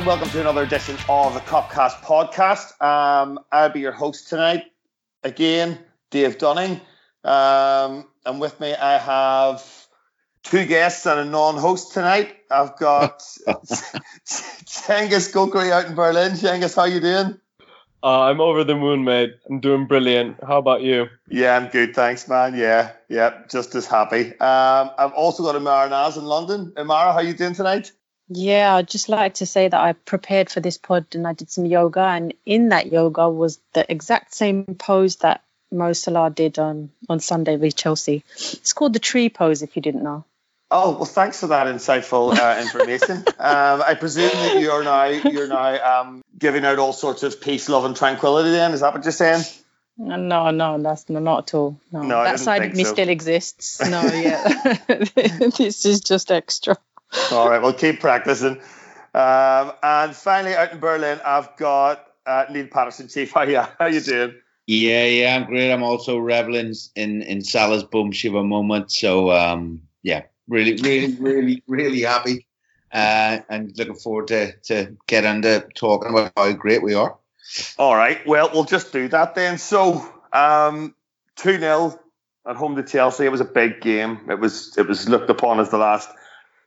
everyone, and welcome to another edition of the Copcast podcast. Um, I'll be your host tonight. Again, Dave Dunning. Um, and with me, I have two guests and a non-host tonight. I've got Cengiz Gokri out in Berlin. Cengiz, how you doing? Uh, I'm over the moon, mate. I'm doing brilliant. How about you? Yeah, I'm good, thanks, man. Yeah, yeah, just as happy. Um, I've also got Imara Naz in London. Imara, how you doing tonight? Yeah, I'd just like to say that I prepared for this pod and I did some yoga, and in that yoga was the exact same pose that Mo Salah did on, on Sunday with Chelsea. It's called the tree pose, if you didn't know. Oh well, thanks for that insightful uh, information. um, I presume that you're now you're now um, giving out all sorts of peace, love, and tranquility. Then is that what you're saying? No, no, that's no, not at all. No, No, that side of me so. still exists. No, yeah, this is just extra. All right, we'll keep practicing. Um, and finally, out in Berlin, I've got uh, Neil Patterson, Chief. How you how you doing? Yeah, yeah, I'm great. I'm also reveling in in Salah's boom shiva moment. So um, yeah, really, really, really, really happy, uh, and looking forward to to get into talking about how great we are. All right. Well, we'll just do that then. So, um, two 0 at home to Chelsea. It was a big game. It was it was looked upon as the last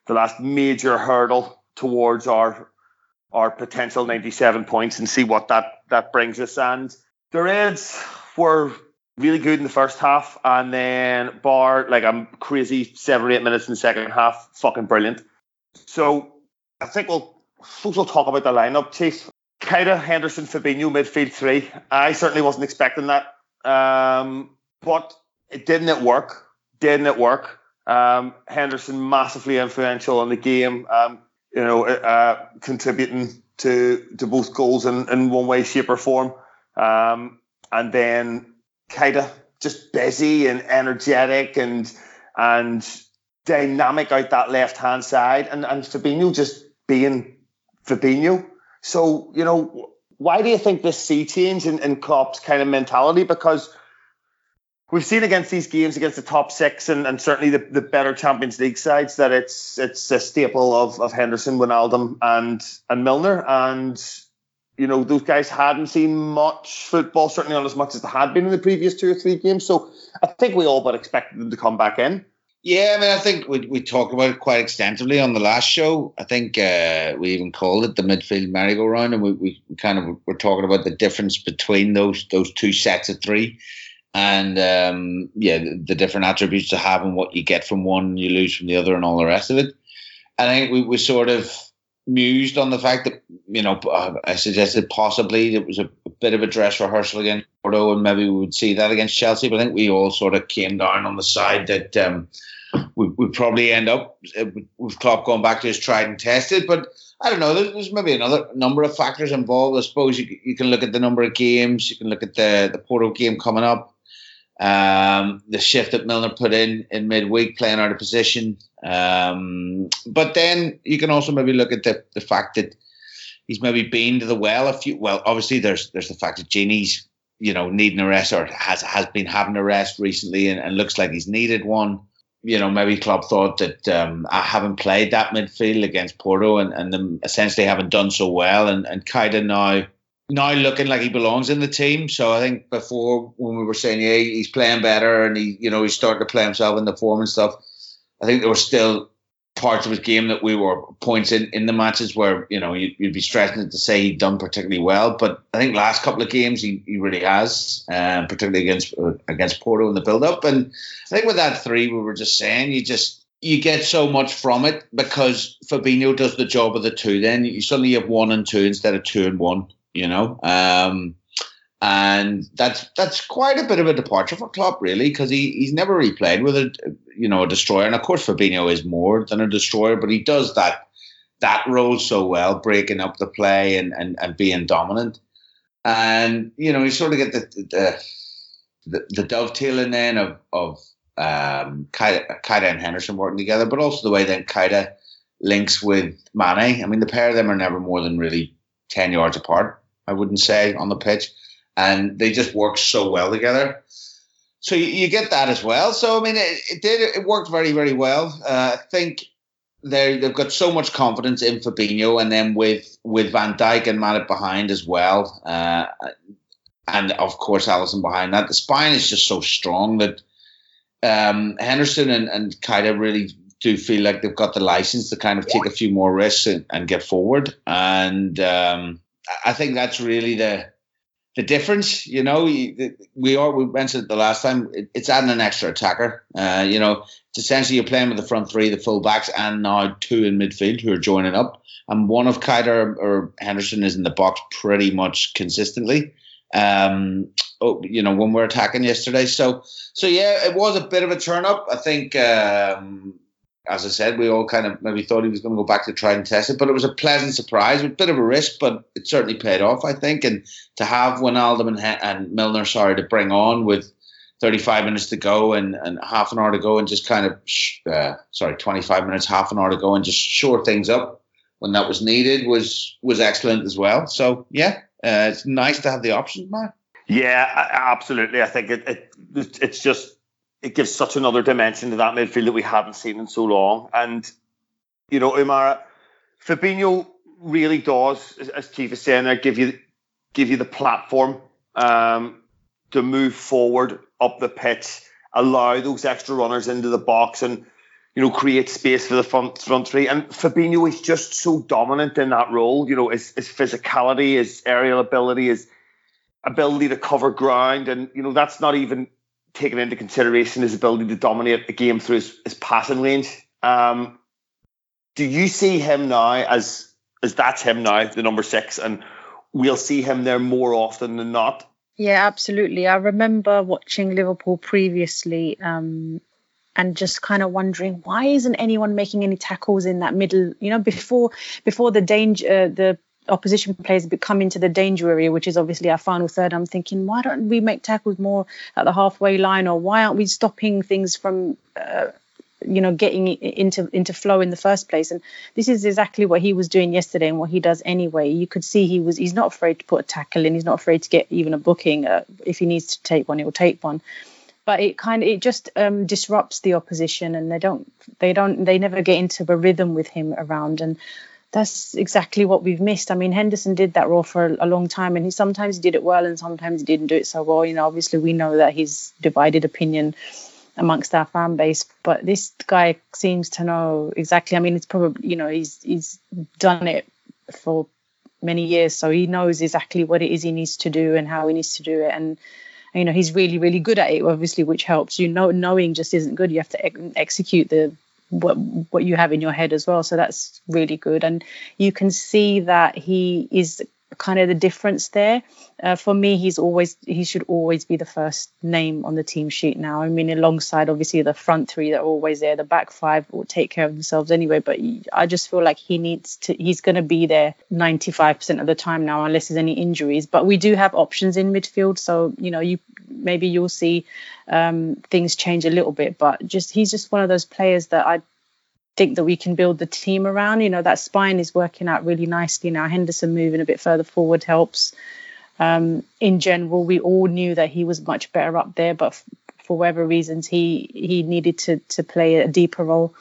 the last major hurdle towards our our potential 97 points and see what that that brings us. And the Reds were really good in the first half, and then bar like I'm crazy seven or eight minutes in the second half, fucking brilliant. So I think we'll we'll talk about the lineup, Chief. Keita, Henderson, Fabinho, midfield three. I certainly wasn't expecting that. Um, but it didn't it work? Didn't it work? Um, Henderson massively influential in the game. Um, you know, uh, contributing to to both goals in, in one way, shape, or form. Um, and then Keita just busy and energetic and and dynamic out that left hand side, and and Fabinho just being Fabinho. So, you know, why do you think this sea change in, in Klopp's kind of mentality? Because we've seen against these games against the top six and, and certainly the, the better Champions League sides that it's it's a staple of, of Henderson, Wijnaldum and and Milner. And, you know, those guys hadn't seen much football, certainly not as much as they had been in the previous two or three games. So I think we all but expected them to come back in. Yeah, I mean, I think we, we talked about it quite extensively on the last show. I think uh, we even called it the midfield merry-go-round, and we, we kind of were talking about the difference between those those two sets of three, and um, yeah, the, the different attributes to have and what you get from one, you lose from the other, and all the rest of it. And I think we, we sort of mused on the fact that you know uh, I suggested possibly it was a, a bit of a dress rehearsal against Porto, and maybe we would see that against Chelsea. But I think we all sort of came down on the side that. Um, we would probably end up uh, with Klopp going back to his tried and tested. But I don't know. There's, there's maybe another number of factors involved. I suppose you, you can look at the number of games. You can look at the the Porto game coming up. Um, the shift that Milner put in in midweek, playing out of position. Um, but then you can also maybe look at the the fact that he's maybe been to the well a few. Well, obviously there's there's the fact that Gini's you know needing a rest or has has been having a rest recently and, and looks like he's needed one you know, maybe Klopp thought that um, I haven't played that midfield against Porto and, and them essentially haven't done so well. And, and Keita now now looking like he belongs in the team. So I think before when we were saying, yeah, he's playing better and he, you know, he's starting to play himself in the form and stuff. I think there were still parts of his game that we were points in, in the matches where, you know, you'd, you'd be stressing it to say he'd done particularly well. But I think last couple of games he, he really has, um, particularly against uh, against Porto in the build up. And I think with that three, we were just saying, you just you get so much from it because Fabinho does the job of the two. Then you suddenly have one and two instead of two and one. You know, um, and that's that's quite a bit of a departure for Klopp, really, because he, he's never really played with a you know a destroyer. And of course, Fabinho is more than a destroyer, but he does that that role so well, breaking up the play and and, and being dominant. And you know, you sort of get the the, the, the dovetailing then of of um, Keita, Keita and Henderson working together, but also the way that Keita links with Mane. I mean, the pair of them are never more than really ten yards apart. I wouldn't say on the pitch, and they just work so well together. So you, you get that as well. So I mean, it, it did it worked very very well. Uh, I think they they've got so much confidence in Fabinho, and then with with Van Dijk and Matip behind as well, uh, and of course Alisson behind that. The spine is just so strong that um, Henderson and, and Keita really do feel like they've got the license to kind of take a few more risks and, and get forward. And um, I think that's really the the difference. You know, we are we mentioned it the last time. It's adding an extra attacker. Uh, you know, it's essentially you're playing with the front three, the full backs, and now two in midfield who are joining up. And one of Keita or Henderson is in the box pretty much consistently um, oh, you know, when we are attacking yesterday. So, so yeah, it was a bit of a turn up. I think, um, as I said, we all kind of maybe thought he was going to go back to try and test it, but it was a pleasant surprise, a bit of a risk, but it certainly paid off, I think. And to have Wijnaldum and, and Milner, sorry, to bring on with 35 minutes to go and, and half an hour to go and just kind of, uh, sorry, 25 minutes, half an hour to go and just shore things up when that was needed was was excellent as well. So yeah, uh, it's nice to have the options, man. Yeah, absolutely. I think it, it it's just it gives such another dimension to that midfield that we haven't seen in so long. And you know, Umar, Fabinho really does, as Keith is saying there, give you give you the platform um, to move forward up the pitch, allow those extra runners into the box, and you know, create space for the front front three. And Fabinho is just so dominant in that role. You know, his, his physicality, his aerial ability, his ability to cover ground, and you know that's not even taken into consideration his ability to dominate the game through his, his passing range. Um, do you see him now as as that's him now, the number six, and we'll see him there more often than not? Yeah, absolutely. I remember watching Liverpool previously um, and just kind of wondering why isn't anyone making any tackles in that middle you know before before the danger uh, the opposition players come into the danger area which is obviously our final third. I'm thinking why don't we make tackles more at the halfway line or why aren't we stopping things from uh, you know getting into into flow in the first place? And this is exactly what he was doing yesterday and what he does anyway. You could see he was he's not afraid to put a tackle in. He's not afraid to get even a booking uh, if he needs to take one he'll take one. But it kind of it just um, disrupts the opposition and they don't they don't they never get into a rhythm with him around. And that's exactly what we've missed. I mean, Henderson did that role for a, long time, and he sometimes did it well, and sometimes he didn't do it so well. You know, obviously we know that he's divided opinion amongst our fan base, but this guy seems to know exactly. I mean, it's probably you know he's he's done it for many years, so he knows exactly what it is he needs to do and how he needs to do it, and you know he's really really good at it obviously which helps you know knowing just isn't good you have to ex- execute the what what you have in your head as well so that's really good and you can see that he is kind of the difference there. Uh, for me, he's always he should always be the first name on the team sheet now. I mean, alongside obviously the front three that are always there, the back five will take care of themselves anyway. But I just feel like he needs to. He's going to be there 95% of the time now, unless there's any injuries. But we do have options in midfield, so you know, you maybe you'll see um, things change a little bit. But just he's just one of those players that I think that we can build the team around. You know, that spine is working out really nicely now. Henderson moving a bit further forward helps. Um, in general, we all knew that he was much better up there, but f- for whatever reasons, he he needed to to play a deeper role.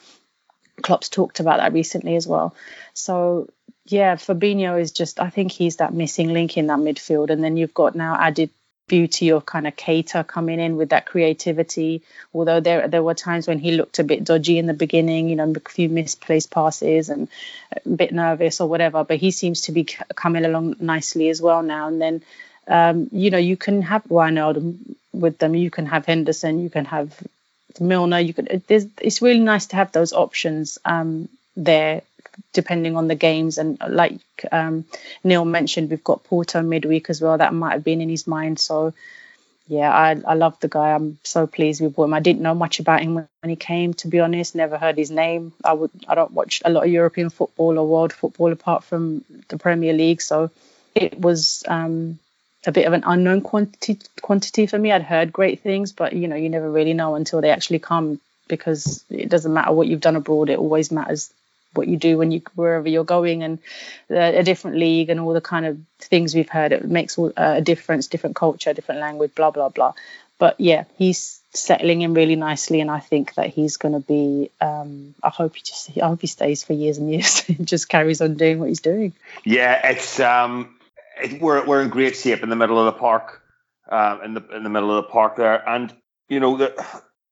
Klopp's talked about that recently as well. So yeah, Fabinho is just I think he's that missing link in that midfield, and then you've got now added beauty of kind of Keita coming in with that creativity. Although there there were times when he looked a bit dodgy in the beginning, you know, a few misplaced passes and a bit nervous or whatever. But he seems to be coming along nicely as well now. And then, um, you know, you can have Wijnaldum with them, you can have Henderson, you can have Milner. You could. It's really nice to have those options um, there depending on the games. And like um, Neil mentioned, we've got Porto midweek as well. That might have been in his mind. So yeah, I, I love the guy. I'm so pleased we with him. I didn't know much about him when he came, to be honest. Never heard his name. I would I don't watch a lot of European football or world football apart from the Premier League. So it was um, a bit of an unknown quantity quantity for me. I'd heard great things, but you know, you never really know until they actually come because it doesn't matter what you've done abroad. It always matters what you do when you wherever you're going and a different league and all the kind of things we've heard it makes all, uh, a difference different culture different language blah blah blah but yeah he's settling in really nicely, and I think that he's going to be. Um, I hope he just. I hope he stays for years and years and just carries on doing what he's doing. Yeah, it's um, it, we're we're in great shape in the middle of the park, um, in the in the middle of the park there, and you know the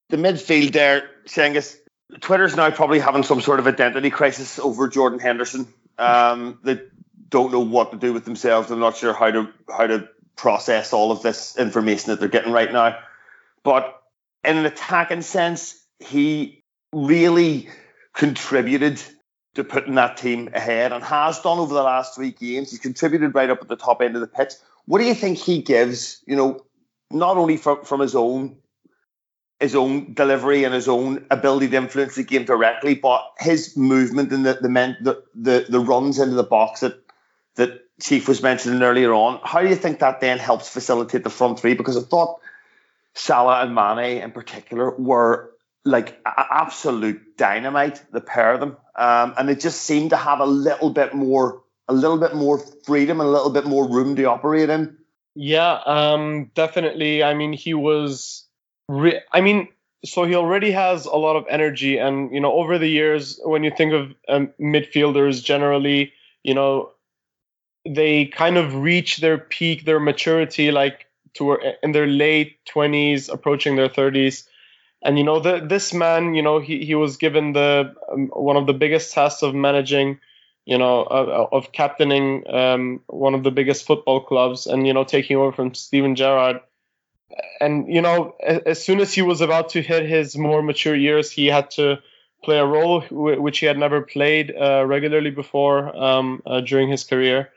the midfield there, Cengiz, Twitter's now probably having some sort of identity crisis over Jordan Henderson. Um, they don't know what to do with themselves. They're not sure how to how to process all of this information that they're getting right now. But in an attacking sense, he really contributed to putting that team ahead and has done over the last three games. He's contributed right up at the top end of the pitch. What do you think he gives? You know, not only from from his own his own delivery and his own ability to influence the game directly, but his movement and the the men, the, the, the runs into the box that that Chief was mentioning earlier on. How do you think that then helps facilitate the front three? Because I thought Salah and Mane in particular were like absolute dynamite, the pair of them, um, and they just seemed to have a little bit more, a little bit more freedom and a little bit more room to operate in. Yeah, um, definitely. I mean, he was re- I mean, so he already has a lot of energy, and you know, over the years, when you think of um, midfielders generally, you know, they kind of reach their peak, their maturity, like to in their late twenties, approaching their thirties. And you know, the, this man, you know, he, he was given the um, one of the biggest tasks of managing, you know, of, of captaining um, one of the biggest football clubs, and you know, taking over from Steven Gerrard and you know, as soon as he was about to hit his more mature years, he had to play a role which he had never played uh, regularly before um, uh, during his career.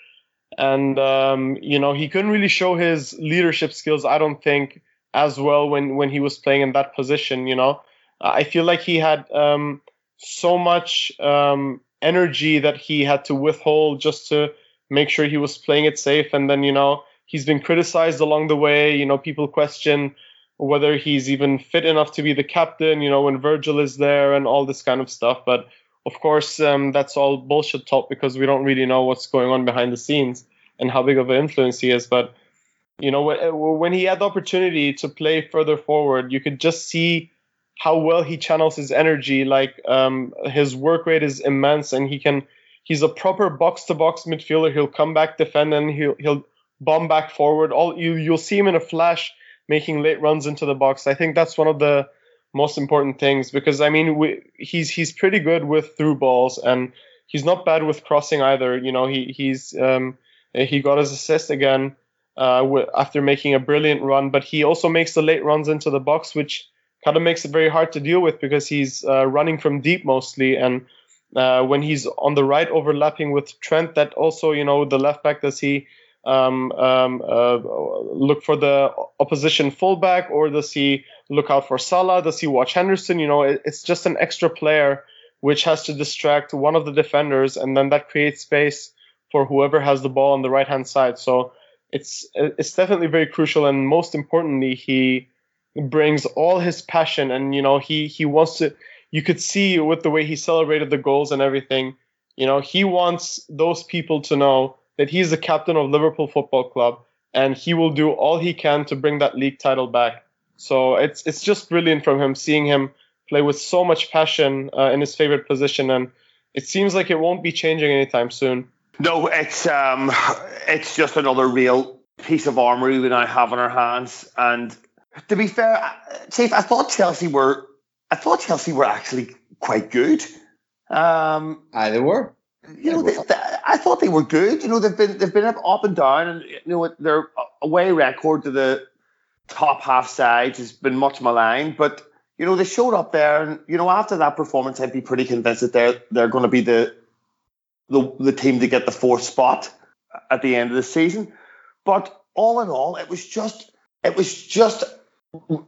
And um, you know, he couldn't really show his leadership skills. I don't think as well when when he was playing in that position. You know, I feel like he had um, so much um, energy that he had to withhold just to make sure he was playing it safe. And then you know He's been criticized along the way. You know, people question whether he's even fit enough to be the captain, you know, when Virgil is there and all this kind of stuff. But of course, um, that's all bullshit talk because we don't really know what's going on behind the scenes and how big of an influence he is. But, you know, when he had the opportunity to play further forward, you could just see how well he channels his energy. Like um, his work rate is immense and he can, he's a proper box to box midfielder. He'll come back, defend, and he'll, he'll, bomb back forward. All you you'll see him in a flash making late runs into the box. I think that's one of the most important things because I mean we, he's he's pretty good with through balls and he's not bad with crossing either. You know he he's um, he got his assist again uh, after making a brilliant run, but he also makes the late runs into the box, which kind of makes it very hard to deal with because he's uh, running from deep mostly and. Uh, when he's on the right overlapping with Trent, that also, you know, the left back does he um, um, uh, look for the opposition fullback, or does he look out for Salah? Does he watch Henderson? You know, it, it's just an extra player which has to distract one of the defenders, and then that creates space for whoever has the ball on the right hand side. So it's it's definitely very crucial, and most importantly, he brings all his passion, and you know, he he wants to. You could see with the way he celebrated the goals and everything. You know, he wants those people to know that he's the captain of Liverpool Football Club and he will do all he can to bring that league title back. So it's it's just brilliant from him seeing him play with so much passion uh, in his favorite position, and it seems like it won't be changing anytime soon. No, it's um, it's just another real piece of armour we now have in our hands. And to be fair, Chief, I thought Chelsea were I thought Chelsea were actually quite good. Um, Aye, they were you know, they, they, I thought they were good. You know, they've been they've been up and down, and you know their away record to the top half sides has been much maligned. But you know, they showed up there, and you know, after that performance, I'd be pretty convinced that they're they're going to be the the the team to get the fourth spot at the end of the season. But all in all, it was just it was just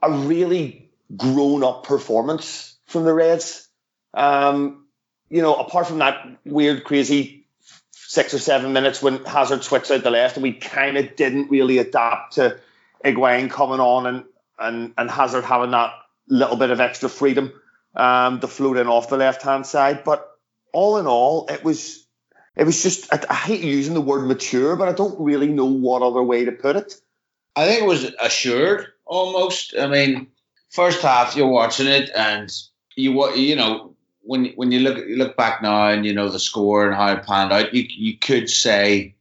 a really grown up performance from the Reds. Um, you know, apart from that weird, crazy six or seven minutes when Hazard switched out the left, and we kind of didn't really adapt to Higuain coming on and, and, and Hazard having that little bit of extra freedom um, to float in off the left hand side. But all in all, it was it was just I, I hate using the word mature, but I don't really know what other way to put it. I think it was assured almost. I mean, first half, you're watching it, and you you know when when you look you look back now and you know the score and how it panned out, you you could say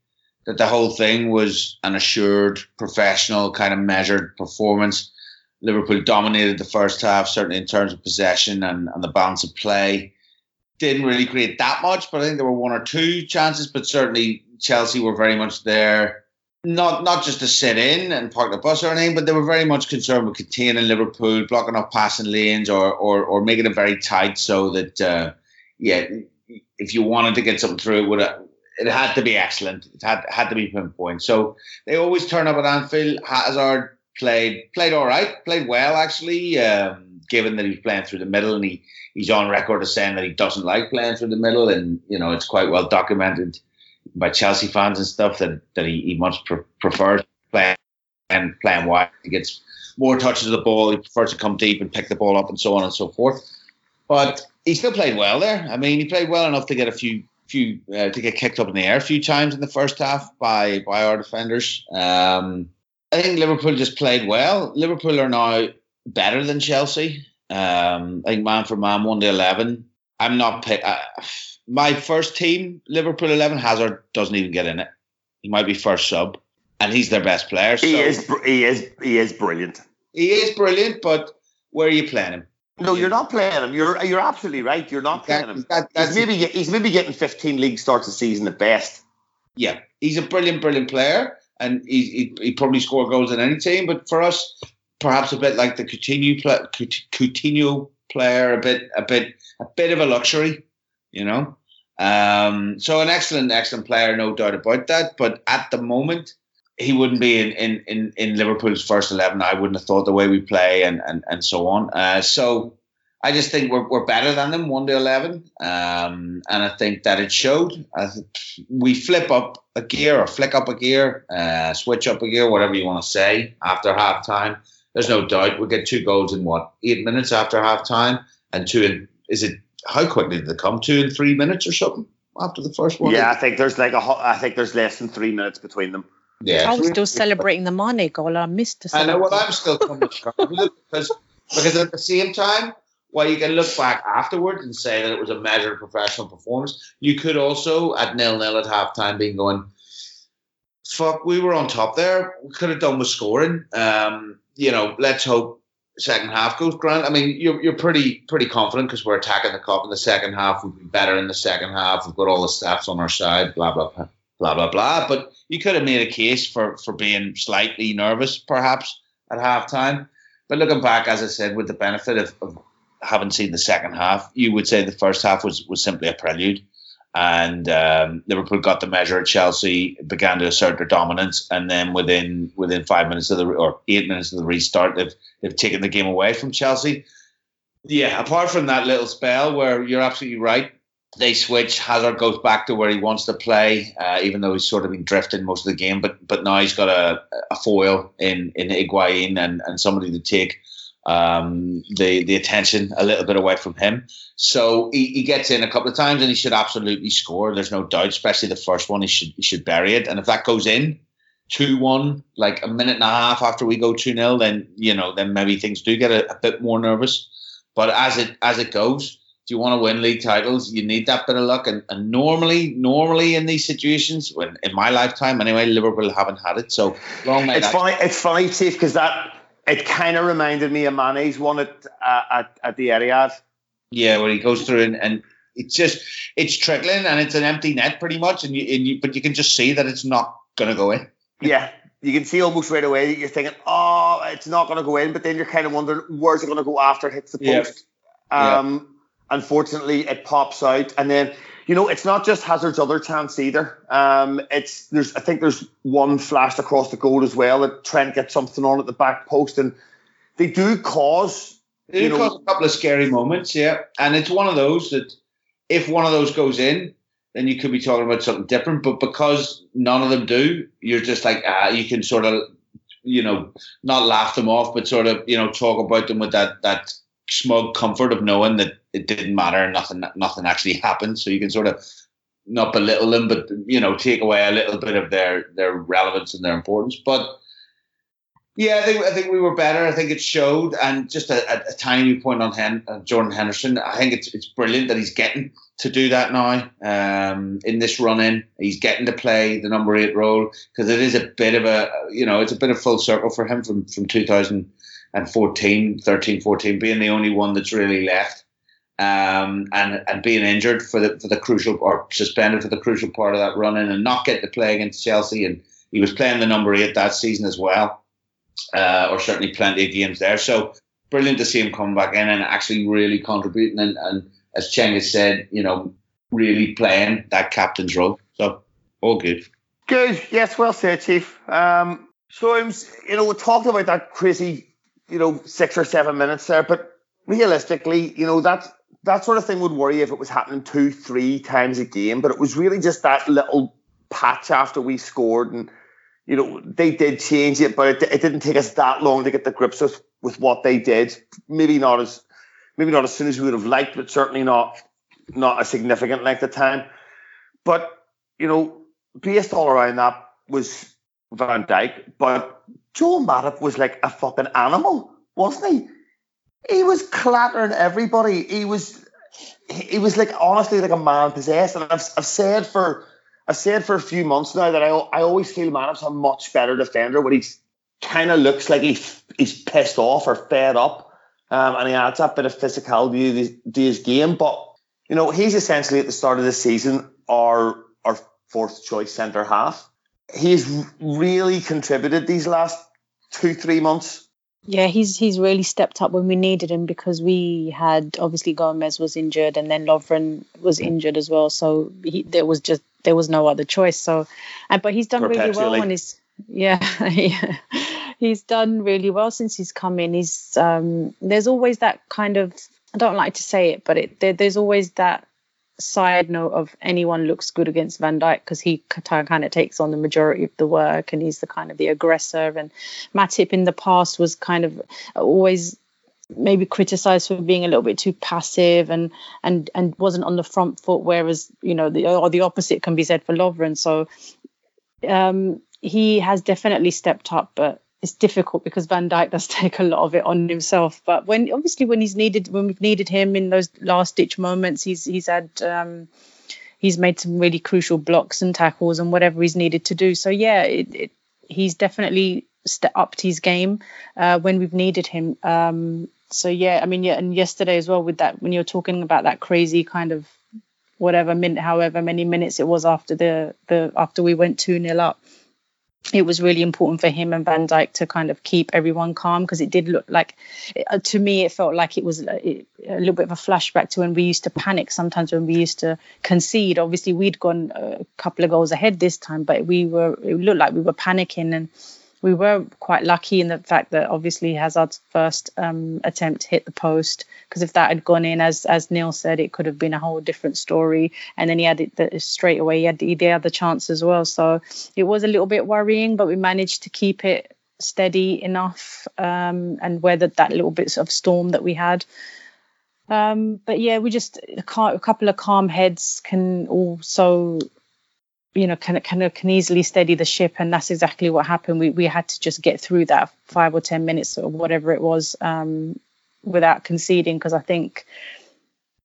that the whole thing was an assured, professional, kind of measured performance. Liverpool dominated the first half, certainly in terms of possession and, and the balance of play. Didn't really create that much, but I think there were one or two chances. But certainly Chelsea were very much there, not not just to sit in and park the bus or anything, but they were very much concerned with containing Liverpool, blocking off passing lanes, or or, or making it very tight so that uh, yeah, if you wanted to get something through, it would it had to be excellent. It had had to be pinpoint. So they always turn up at Anfield. Hazard played played all right, played well actually. Um, given that he's playing through the middle and he, he's on record as saying that he doesn't like playing through the middle, and you know it's quite well documented by Chelsea fans and stuff that that he, he much pre- prefers playing and playing wide. He gets more touches of the ball. He prefers to come deep and pick the ball up and so on and so forth. But he still played well there. I mean, he played well enough to get a few few uh, to get kicked up in the air a few times in the first half by by our defenders. Um, I think Liverpool just played well. Liverpool are now better than Chelsea. Um, I think man for man, one to eleven. I'm not pick. Uh, my first team, Liverpool eleven, Hazard doesn't even get in it. He might be first sub, and he's their best player. So he is. He is. He is brilliant. He is brilliant, but where are you playing him? No, you're not playing him. You're you're absolutely right. You're not playing him. That, he's maybe he's maybe getting 15 league starts a season at best. Yeah, he's a brilliant, brilliant player, and he he, he probably score goals in any team. But for us, perhaps a bit like the Coutinho Coutinho player, a bit a bit a bit of a luxury, you know. Um, so an excellent, excellent player, no doubt about that. But at the moment, he wouldn't be in, in, in, in Liverpool's first 11. I wouldn't have thought the way we play and, and, and so on. Uh, so I just think we're, we're better than them, 1 to 11. Um, and I think that it showed. we flip up a gear or flick up a gear, uh, switch up a gear, whatever you want to say, after half time. There's no doubt we get two goals in what, eight minutes after half time? And two in, is it, how quickly did they come? Two in three minutes or something after the first one? Yeah, I think there's like a, I think there's less than three minutes between them. Yeah, I was still celebrating the Mane goal. I missed the. I know what I'm still coming because because at the same time, while you can look back afterwards and say that it was a measured professional performance, you could also at nil nil at halftime being going, "Fuck, we were on top there. We could have done with scoring." Um, you know, let's hope second half goes grand. I mean, you're, you're pretty pretty confident because we're attacking the Kop in the second half. We've been better in the second half. We've got all the stats on our side. Blah blah blah blah blah blah. But you could have made a case for for being slightly nervous, perhaps at halftime. But looking back, as I said, with the benefit of, of having seen the second half, you would say the first half was was simply a prelude. And um, Liverpool got the measure at Chelsea, began to assert their dominance, and then within within five minutes of the or eight minutes of the restart, they've they've taken the game away from Chelsea. Yeah, apart from that little spell where you're absolutely right, they switch. Hazard goes back to where he wants to play, uh, even though he's sort of been drifting most of the game. But but now he's got a, a foil in in Higuain and, and somebody to take um, the the attention a little bit away from him. So he, he gets in a couple of times and he should absolutely score. There's no doubt, especially the first one. He should he should bury it. And if that goes in, two one, like a minute and a half after we go two 0 then you know then maybe things do get a, a bit more nervous. But as it as it goes do you want to win league titles, you need that bit of luck. And, and normally, normally in these situations, when in my lifetime anyway, Liverpool haven't had it. So long may It's funny. It's funny, Steve, because that it kind of reminded me of Mane's one at uh, at at the Etihad. Yeah, where he goes through and, and it's just it's trickling and it's an empty net pretty much, and you, and you but you can just see that it's not going to go in. Yeah, you can see almost right away that you're thinking, oh, it's not going to go in, but then you're kind of wondering where's it going to go after it hits the post. Yeah. Um, yeah unfortunately it pops out and then you know it's not just hazard's other chance either. Um it's there's i think there's one flashed across the goal as well that trent gets something on at the back post and they do cause they do know, cause a couple of scary moments yeah. And it's one of those that if one of those goes in then you could be talking about something different. But because none of them do you're just like ah you can sort of you know not laugh them off but sort of you know talk about them with that that smug comfort of knowing that it didn't matter, nothing nothing actually happened. So you can sort of not belittle them, but you know, take away a little bit of their their relevance and their importance. But Yeah, I think I think we were better. I think it showed, and just a, a, tiny point on Hen, uh, Jordan Henderson. I think it's it's brilliant that he's getting to do that now um, in this run in. He's getting to play the number eight role because it is a bit of a you know it's a bit of full circle for him from from 2014, 13, 14, being the only one that's really left. Um, and and being injured for the for the crucial or suspended for the crucial part of that run in and not get to play against Chelsea and he was playing the number eight that season as well uh, or certainly plenty of games there. So brilliant to see him come back in and actually really contributing and, and as Cheng has said, you know, really playing that captain's role. So all good. Good. Yes, well said, Chief. Um, so, you know, we talked about that crazy, you know, six or seven minutes there, but realistically, you know, that that sort of thing would worry if it was happening two, three times a game. But it was really just that little patch after we scored and you know, they did change it, but it, it didn't take us that long to get the grips with, with what they did. Maybe not as maybe not as soon as we would have liked, but certainly not not a significant length of time. But you know, based all around that was Van Dijk, but Joe Matip was like a fucking animal, wasn't he? He was clattering everybody. He was he was like honestly like a man possessed. And I've I've said for I've said for a few months now that I, I always feel Matip's a much better defender when he kind of looks like he's, he's pissed off or fed up. Um, and he adds that bit of physicality to his game. But, you know, he's essentially at the start of the season our, our fourth choice centre half. He's really contributed these last two, three months yeah, he's he's really stepped up when we needed him because we had obviously Gomez was injured and then Lovren was injured as well. So he, there was just there was no other choice. So, and but he's done really well on his yeah, yeah he's done really well since he's come in. He's um, there's always that kind of I don't like to say it, but it there, there's always that side note of anyone looks good against Van Dijk because he kind of takes on the majority of the work and he's the kind of the aggressor. And Matip in the past was kind of always maybe criticized for being a little bit too passive and and and wasn't on the front foot whereas you know the or the opposite can be said for Lovren so um he has definitely stepped up but it's difficult because Van Dijk does take a lot of it on himself. But when obviously when he's needed when we've needed him in those last ditch moments, he's he's had um, he's made some really crucial blocks and tackles and whatever he's needed to do. So yeah, it, it, he's definitely upped his game uh, when we've needed him. Um, so yeah, I mean yeah, and yesterday as well with that when you're talking about that crazy kind of whatever minute, however many minutes it was after the the after we went two 0 up it was really important for him and Van Dijk to kind of keep everyone calm because it did look like, uh, to me, it felt like it was a, a, little bit of a flashback to when we used to panic sometimes when we used to concede. Obviously, we'd gone a couple of goals ahead this time, but we were, it looked like we were panicking and we were quite lucky in the fact that obviously Hazard's first um, attempt hit the post because if that had gone in, as as Neil said, it could have been a whole different story. And then he had it the, straight away. He had, he had the chance as well. So it was a little bit worrying, but we managed to keep it steady enough um, and weathered that little bit of storm that we had. Um, but yeah, we just a couple of calm heads can also you know can kind of can easily steady the ship. And that's exactly what happened. We we had to just get through that five or ten minutes or whatever it was um, without conceding because i think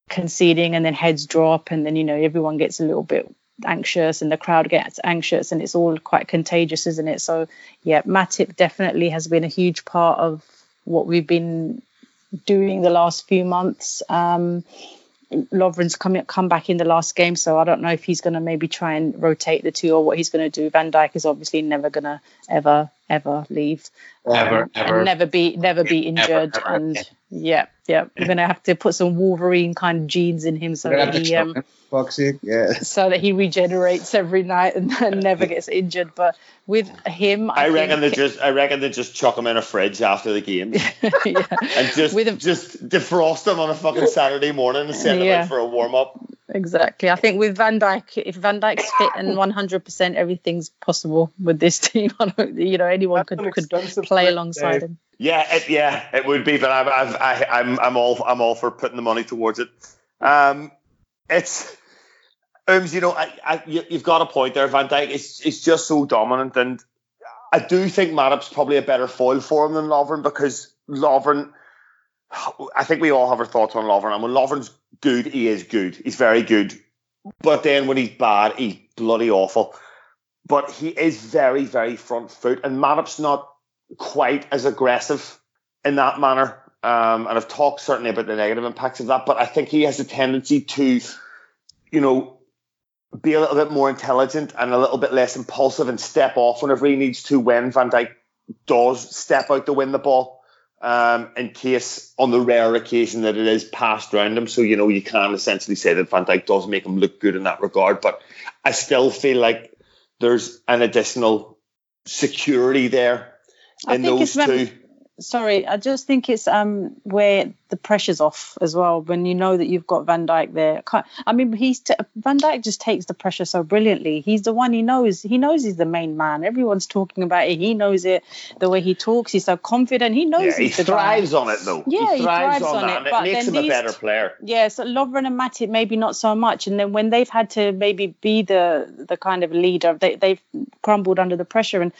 conceding and then heads drop and then you know everyone gets a little bit anxious and the crowd gets anxious and it's all quite contagious isn't it? So yeah matip definitely has been a huge part of what we've been doing the last few months. Um, Lovren's come come back in the last game, so I don't know if he's going to maybe try and rotate the two or what he's going to do. Van Dijk is obviously never going to ever ever leave, ever um, ever never be never be injured, ever, ever, and yeah. yeah, yeah, we're going to have to put some Wolverine kind of genes in him so that he um, yeah, so that he regenerates every night and, and never gets injured. But with him, I, I reckon they just I reckon they just chuck him in a fridge after the game, yeah. and just with just defrost him on a fucking Saturday morning and send yeah. him out for a warm up. Exactly. I think with Van Dijk, if Van Dijk's fit and 100%, everything's possible with this team. you know, anyone That's could could play alongside him. Yeah, it, yeah, it would be, but I'm I, I'm I'm all I'm all for putting the money towards it. Um, it's um, you know, I, I, you, have got a point there. Van Dijk It's, is just so dominant, and I do think Matip's probably a better foil for him than Lovren because Lovren. I think we all have our thoughts on Lovren. And when Lovren's good, he is good. He's very good. But then when he's bad, he's bloody awful. But he is very, very front foot, and Matip's not quite as aggressive in that manner. Um, and I've talked certainly about the negative impacts of that, but I think he has a tendency to, you know, be a little bit more intelligent and a little bit less impulsive and step off whenever he needs to when Van Dijk does step out to win the ball. Um, in case on the rare occasion that it is passed around him. So, you know, you can essentially say that Van Dijk does make him look good in that regard. But I still feel like there's an additional security there in those two sorry, I just think it's um where the pressure's off as well when you know that you've got Van Dijk there. I mean, he's t- Van Dijk just takes the pressure so brilliantly. He's the one he knows. He knows he's the main man. Everyone's talking about it. He knows it. The way he talks, he's so confident. He knows. Yeah, he thrives on it though. Yeah, he thrives, he thrives on, on, it. It makes him a better player. Yeah, so Lovren and Matip maybe not so much. And then when they've had to maybe be the the kind of leader, they they've crumbled under the pressure. And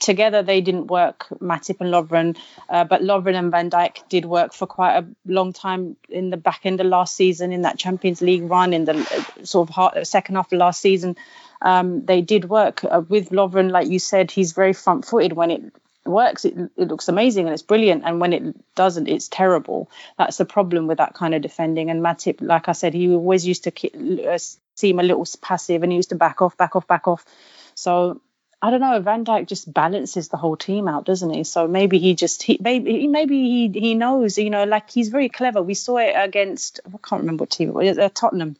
together they didn't work. Matip and Lovren, uh, but Lovren and Van Dijk did work for quite a long time in the back end of last season in that Champions League run in the uh, sort of hard, second half of last season. Um, they did work uh, with Lovren, like you said. He's very front-footed when it works. It, it looks amazing and it's brilliant, and when it doesn't, it's terrible. That's the problem with that kind of defending. And Matip, like I said, he always used to uh, seem a little passive, and he used to back off, back off, back off. So I don't know. Van Dijk just balances the whole team out, doesn't he? So maybe he just he maybe maybe he he knows. You know, like he's very clever. We saw it against I can't remember what team it was. Uh, Tottenham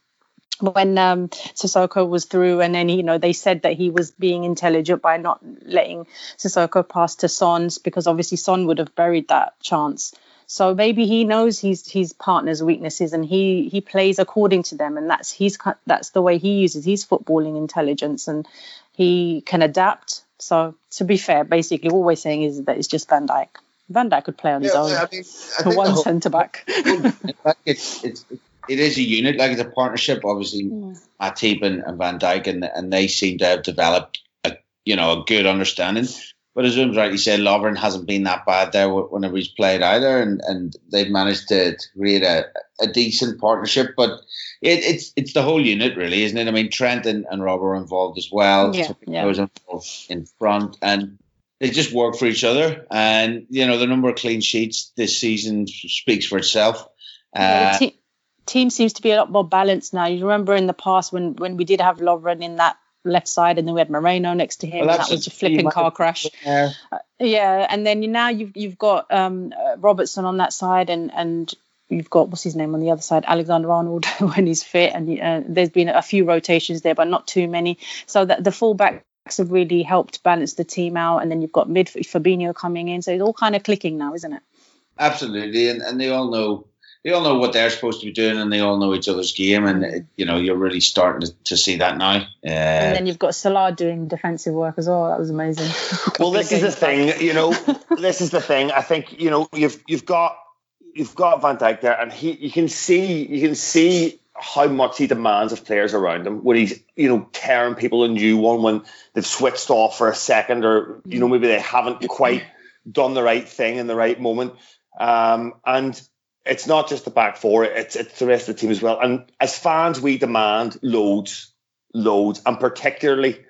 when um, Sissoko was through, and then you know they said that he was being intelligent by not letting Sissoko pass to Sons because obviously Son would have buried that chance. So maybe he knows his his partner's weaknesses and he he plays according to them, and that's he's that's the way he uses his footballing intelligence. And he can adapt. So to be fair, basically all we're saying is that it's just Van Dijk. Van Dijk could play on his own. I mean, one centre back. it's, it's, it is a unit, like it's a partnership. Obviously, mm. Matip and, and Van Dijk, and, and they seem to have developed a you know a good understanding. But as Jim's rightly said, Lovren hasn't been that bad there whenever he's played either, and, and they've managed to, create a, a decent partnership. But it, it's it's the whole unit, really, isn't it? I mean, Trent and, and Rob are involved as well. Yeah, yeah. involved in front, and they just work for each other. And you know, the number of clean sheets this season speaks for itself. Uh, te- team seems to be a lot more balanced now. You remember in the past when when we did have Lovren in that left side, and then we had Moreno next to him. Well, that was a flipping car crash. Yeah. Uh, yeah, and then now you've you've got um, uh, Robertson on that side, and and you've got what's his name on the other side, Alexander Arnold when he's fit, and uh, there's been a few rotations there, but not too many. So that the fullbacks have really helped balance the team out, and then you've got mid Fabinho coming in, so it's all kind of clicking now, isn't it? Absolutely, and and they all know they all know what they're supposed to be doing, and they all know each other's game, and you know you're really starting to, to see that now. Uh, and then you've got Salah doing defensive work as well. That was amazing. well, this is the thing, you know. this is the thing. I think you know you've you've got you've got Van Dijk there, and he you can see you can see how much he demands of players around him when he's you know tearing people a new one when they've switched off for a second or you know maybe they haven't quite done the right thing in the right moment. Um, and it's not just the back four; it's it's the rest of the team as well. And as fans, we demand loads, loads, and particularly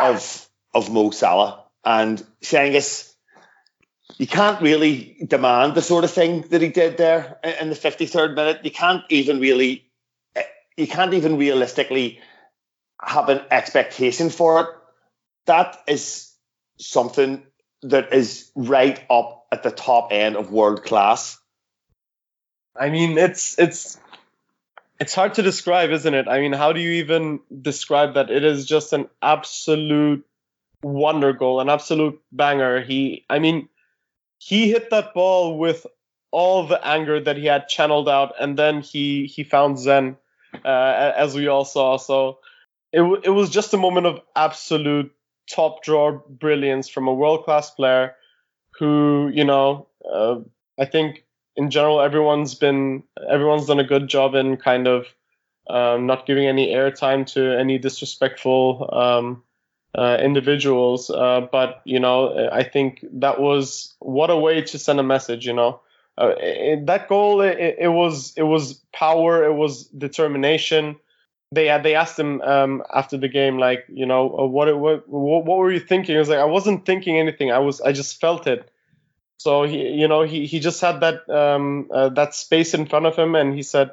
of of Mo Salah and Cengiz. You can't really demand the sort of thing that he did there in the 53rd minute. You can't even really, you can't even realistically have an expectation for it. That is something that is right up at the top end of world class I mean, it's it's it's hard to describe, isn't it? I mean, how do you even describe that? It is just an absolute wonder goal, an absolute banger. He, I mean, he hit that ball with all the anger that he had channeled out, and then he he found Zen, uh, as we all saw. So it it was just a moment of absolute top drawer brilliance from a world class player, who you know, uh, I think in general, everyone's been everyone's done a good job in kind of um, not giving any airtime to any disrespectful um, uh, individuals. Uh, but you know, I think that was what a way to send a message. You know, uh, it, that goal it, it, was it was power, it was determination. They had they asked him um, after the game like you know uh, what, what what were you thinking? I was like I wasn't thinking anything. I was I just felt it. So he you know he he just had that um, uh, that space in front of him and he said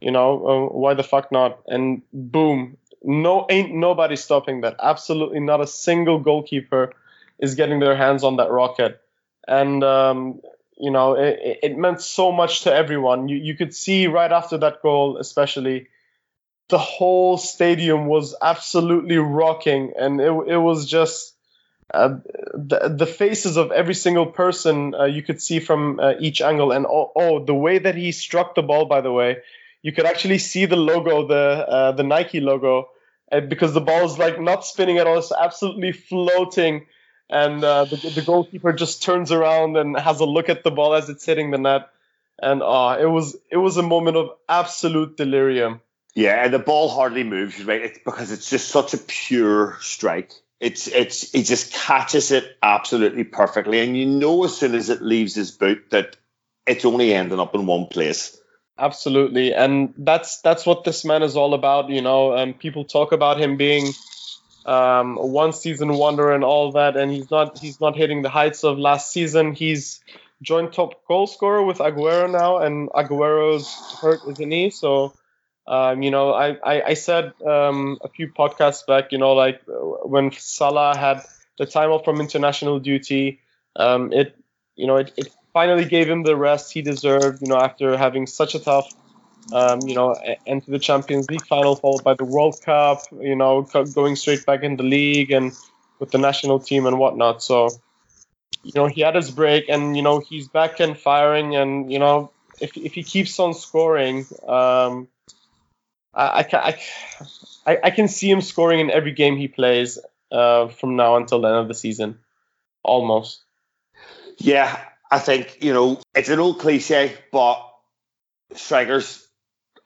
you know uh, why the fuck not and boom no ain't nobody stopping that. Absolutely not a single goalkeeper is getting their hands on that rocket. And um, you know, it, it, meant so much to everyone. You you could see right after that goal, especially, the whole stadium was absolutely rocking, and it it was just. Uh, the, the faces of every single person uh, you could see from uh, each angle and oh, oh the way that he struck the ball by the way you could actually see the logo, the uh, the Nike logo, because the ball is like not spinning at all, it's absolutely floating, and uh, the, the goalkeeper just turns around and has a look at the ball as it's hitting the net, and uh, it was it was a moment of absolute delirium. Yeah, and the ball hardly moves, right? It's because it's just such a pure strike. It's it's he just catches it absolutely perfectly, and you know as soon as it leaves his boot that it's only ending up in one place. Absolutely. And that's that's what this man is all about you know and people talk about him being um, a one season wonder and all that and he's not he's not hitting the heights of last season. He's joint top goal scorer with Aguero now and Aguero's hurt his knee so um, you know I, I, I said um, a few podcasts back you know like when Salah had the time off from international duty um, it you know it, it finally gave him the rest he deserved. You know, after having such a tough, um, you know, end to the Champions League final, followed by the World Cup. You know, going straight back in the league and with the national team and whatnot. So, you know, he had his break, and you know, he's back and firing. And you know, if if he keeps on scoring, um, I, I, I, I can see him scoring in every game he plays uh, from now until the end of the season, almost. Yeah, I think, you know, it's an old cliche, but strikers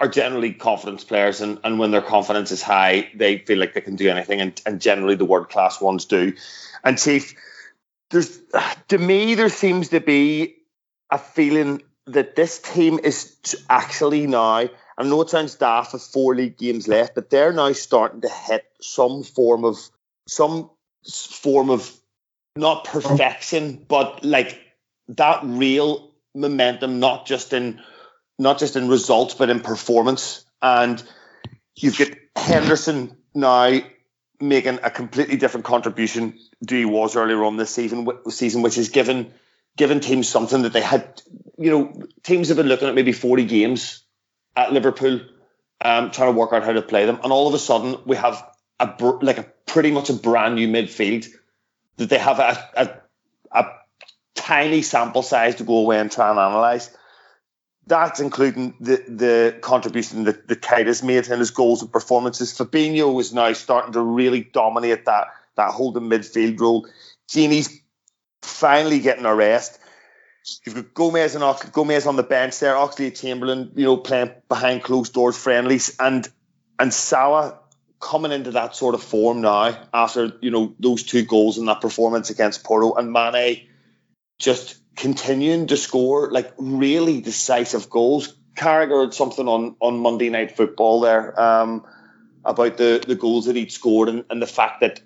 are generally confidence players, and, and when their confidence is high, they feel like they can do anything, and, and generally the world class ones do. And Chief, there's to me there seems to be a feeling that this team is actually now. I know it sounds daft with four league games left, but they're now starting to hit some form of some form of not perfection, but like that real momentum, not just in not just in results but in performance. And you've got Henderson now making a completely different contribution to he was earlier on this season, season which has given given teams something that they had. You know, teams have been looking at maybe forty games at Liverpool, um, trying to work out how to play them, and all of a sudden we have a like a pretty much a brand new midfield that they have a, a, a tiny sample size to go away and try and analyze. That's including the the contribution that, that Keita has made in his goals and performances. Fabinho is now starting to really dominate that that holding midfield role. Gini's finally getting a rest. You've got Gomez and Ox- Gomez on the bench there, Oxlade Chamberlain, you know, playing behind closed doors friendlies, and and Salah coming into that sort of form now after you know those two goals in that performance against Porto, and Mane just continuing to score like really decisive goals. Carragher had something on, on Monday Night Football there um, about the, the goals that he'd scored and, and the fact that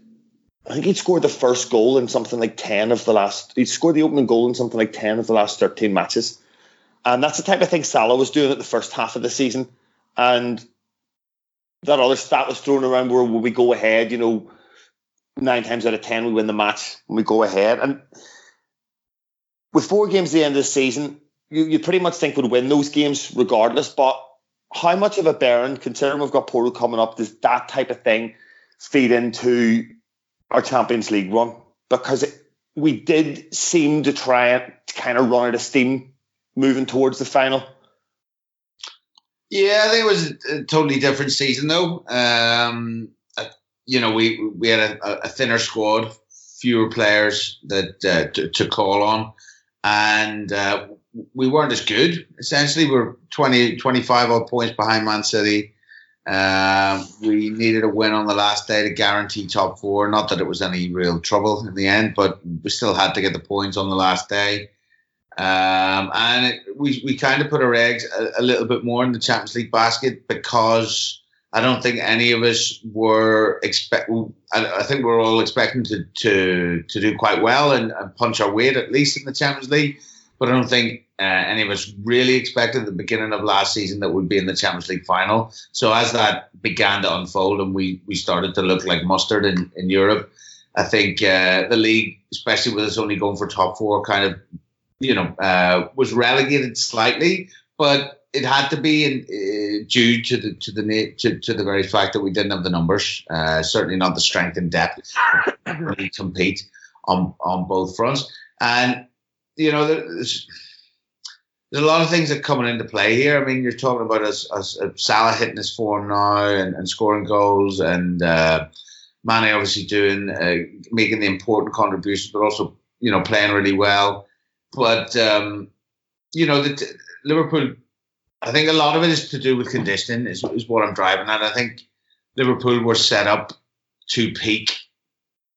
I think he'd scored the first goal in something like 10 of the last, he'd scored the opening goal in something like 10 of the last 13 matches. And that's the type of thing Salah was doing at the first half of the season. And that other stat was thrown around where we go ahead, you know, nine times out of 10 we win the match when we go ahead. And with four games at the end of the season, you, you pretty much think we'd win those games regardless. But how much of a bearing, considering we've got Porto coming up, does that type of thing feed into our Champions League run? Because it, we did seem to try and kind of run out of steam moving towards the final. Yeah, I think it was a, totally different season though. Um, you know, we we had a, a, thinner squad, fewer players that uh, to, to, call on and uh, we weren't as good. Essentially, we are 20, 25 odd points behind Man City. Um, we needed a win on the last day to guarantee top four. Not that it was any real trouble in the end, but we still had to get the points on the last day. Um, and it, we, we kind of put our eggs a, a, little bit more in the Champions League basket because I don't think any of us were expect. I, I think we're all expecting to, to, to do quite well and, and punch our weight at least in the Champions League. But I don't think uh, any of us really expected at the beginning of last season that we'd be in the Champions League final. So as that began to unfold and we, we started to look like mustard in, in Europe, I think uh, the league, especially with us only going for top four, kind of, you know, uh, was relegated slightly, but it had to be in, uh, due to the to the to, to the very fact that we didn't have the numbers, uh, certainly not the strength and depth to compete on on both fronts. And you know, there's, there's a lot of things that coming into play here. I mean, you're talking about as, as uh, Salah hitting his form now and, and scoring goals, and uh, Mane obviously doing uh, making the important contributions, but also you know playing really well. But um, you know, the, Liverpool. I think a lot of it is to do with conditioning. Is, is what I'm driving at. I think Liverpool were set up to peak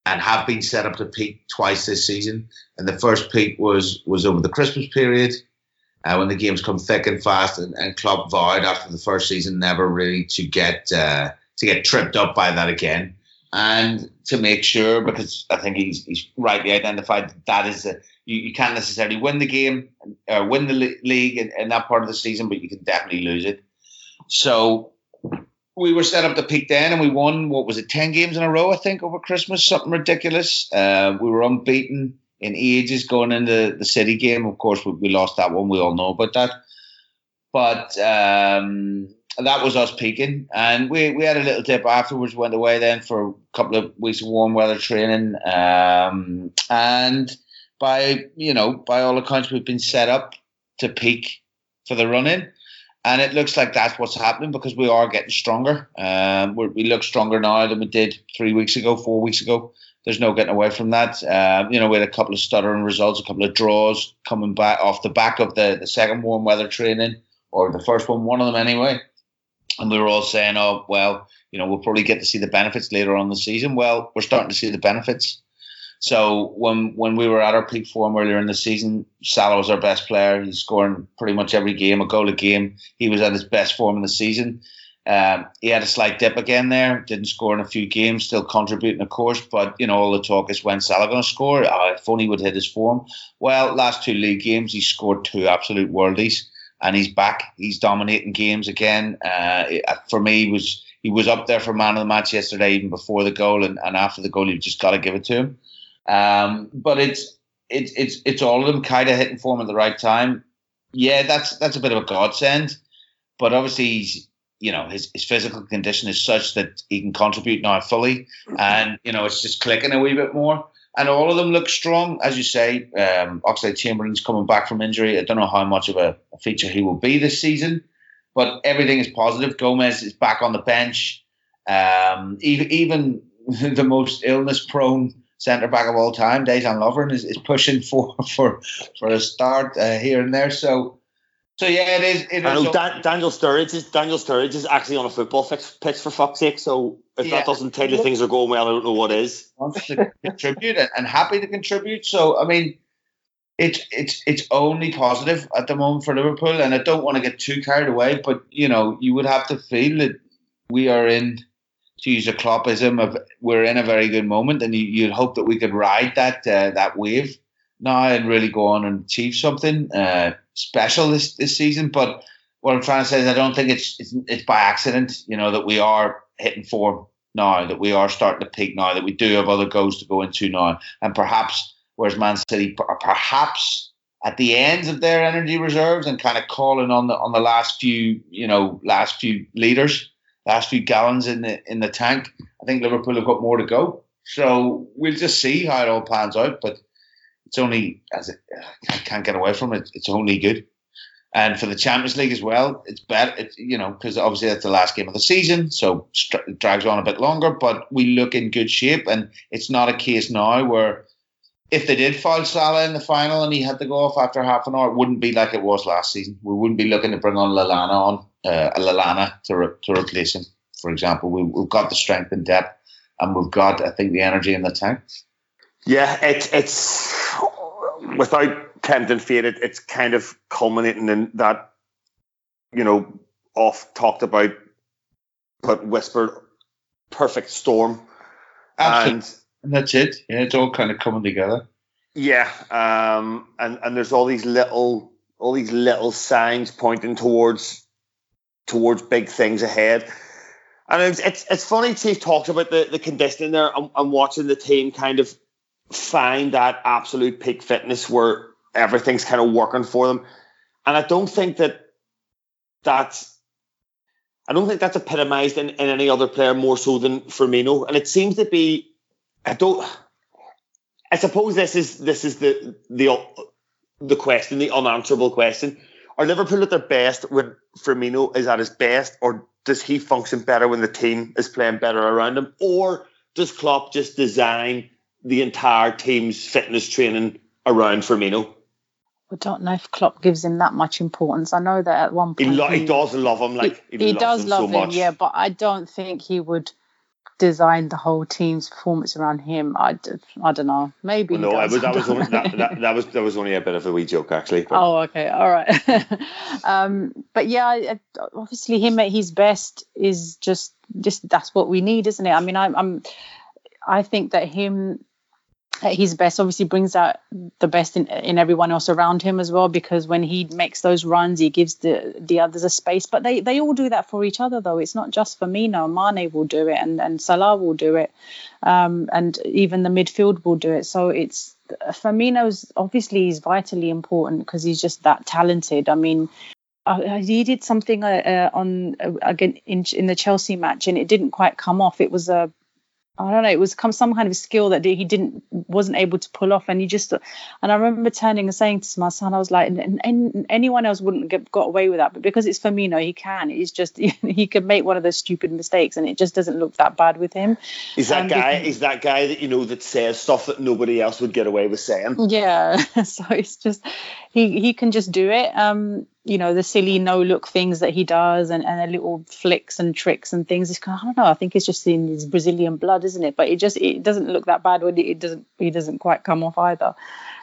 and have been set up to peak twice this season. And the first peak was was over the Christmas period, uh, when the games come thick and fast. And, and Klopp vowed after the first season never really to get uh, to get tripped up by that again, and to make sure because I think he's he's rightly identified that, that is a you, you can't necessarily win the game or win the league in, in that part of the season, but you can definitely lose it. So we were set up to peak then, and we won what was it, ten games in a row, I think, over Christmas, something ridiculous. Uh, we were unbeaten in ages going into the City game. Of course, we, we lost that one. We all know about that. But um, that was us peaking, and we, we had a little dip afterwards. Went away then for a couple of weeks of warm weather training, um, and by you know by all accounts, we've been set up to peak for the run in. And it looks like that's what's happening because we are getting stronger. Um, we look stronger now than we did three weeks ago, four weeks ago. There's no getting away from that. Um, you know, we had a couple of stuttering results, a couple of draws coming back off the back of the, the second warm weather training, or the first one, one of them anyway. And we were all saying, oh, well, you know, we'll probably get to see the benefits later on the season. Well, we're starting to see the benefits. So when when we were at our peak form earlier in the season, Salah was our best player. He's scoring pretty much every game, a goal a game. He was at his best form in the season. Um, he had a slight dip again there. Didn't score in a few games, still contributing, of course. But you know, all the talk is when Salah going to score. Oh, if only would hit his form. Well, last two league games, he scored two absolute worldies, and he's back. He's dominating games again. Uh, for me, he was he was up there for man of the match yesterday, even before the goal, and, and after the goal, you've just got to give it to him. Um, but it's it's it's it's all of them kind of hitting form at the right time. Yeah, that's that's a bit of a godsend. But obviously, he's you know his, his physical condition is such that he can contribute now fully, and you know it's just clicking a wee bit more. And all of them look strong, as you say. Um, Oxlade Chamberlain's coming back from injury. I don't know how much of a, a feature he will be this season, but everything is positive. Gomez is back on the bench. Um, even even the most illness prone centre back of all time, Dejan Lovren, is, is pushing for for for a start uh, here and there. So. So yeah, it is. It I is know Dan, Daniel Sturridge is Daniel Sturridge is actually on a football fix, pitch for fuck's sake. So if yeah. that doesn't tell you things are going well, I don't know what is. Wants to contribute and, happy to contribute. So I mean, it's it's it's only positive at the moment for Liverpool, and I don't want to get too carried away. But you know, you would have to feel that we are in to use a Kloppism of we're in a very good moment, and you, would hope that we could ride that uh, that wave now and really go on and achieve something uh, special this this season. But what I'm trying to say is I don't think it's, it's it's by accident, you know, that we are hitting form now, that we are starting to peak now, that we do have other goals to go into now, and perhaps whereas Man City are perhaps at the ends of their energy reserves and kind of calling on the on the last few you know last few leaders last few gallons in the in the tank. I think Liverpool have got more to go. So we'll just see how it all pans out. But it's only as it, I can't get away from it. It's only good. And for the Champions League as well, it's better. It's, you know, because obviously that's the last game of the season, so it drags on a bit longer. But we look in good shape, and it's not a case now where if they did foul Salah in the final and he had to go off after half an hour, it wouldn't be like it was last season. We wouldn't be looking to bring on Lallana on uh, Lallana to re- to replace him. for example. We, we've got the strength and depth, and we've got, I think, the energy in the tank. Yeah, it's it's without tempting fate, it, it's kind of culminating in that, you know, off talked about, but whispered, perfect storm. Absolutely. And, and that's it. Yeah, it's all kind of coming together. Yeah, um, and and there's all these little all these little signs pointing towards towards big things ahead. And it's it's, it's funny. Chief talks about the the conditioning there. I'm, I'm watching the team kind of find that absolute peak fitness where everything's kind of working for them. And I don't think that that's I don't think that's epitomized in, in any other player more so than Firmino. And it seems to be I don't I suppose this is this is the the the question, the unanswerable question. Are Liverpool at their best when Firmino is at his best, or does he function better when the team is playing better around him? Or does Klopp just design the entire team's fitness training around Firmino. I don't know if Klopp gives him that much importance. I know that at one point he, lo- he, he does love him, like he, he does him love so him, much. yeah. But I don't think he would design the whole team's performance around him. I, I don't know. Maybe well, no. Was, that was only, that, that, that, was that was only a bit of a wee joke, actually. But. Oh, okay, all right. um, but yeah, obviously him at his best is just just that's what we need, isn't it? I mean, I'm, I'm I think that him at his best obviously brings out the best in, in everyone else around him as well because when he makes those runs he gives the the others a space. But they they all do that for each other though. It's not just Firmino. Mane will do it and and Salah will do it. Um, and even the midfield will do it. So it's Firmino's obviously he's vitally important because he's just that talented. I mean uh, he did something uh, uh, on uh, again in, in the Chelsea match and it didn't quite come off. It was a I don't know. It was some kind of skill that he didn't wasn't able to pull off, and he just. And I remember turning and saying to my son, I was like, and, and anyone else wouldn't get got away with that, but because it's Firmino, he can. He's just he can make one of those stupid mistakes, and it just doesn't look that bad with him. Is that um, guy? Because, is that guy that you know that says stuff that nobody else would get away with saying? Yeah. so it's just he he can just do it. Um, you know the silly no look things that he does and, and the little flicks and tricks and things it's kind of, I don't know I think it's just in his Brazilian blood isn't it? But it just it doesn't look that bad when it doesn't he doesn't quite come off either.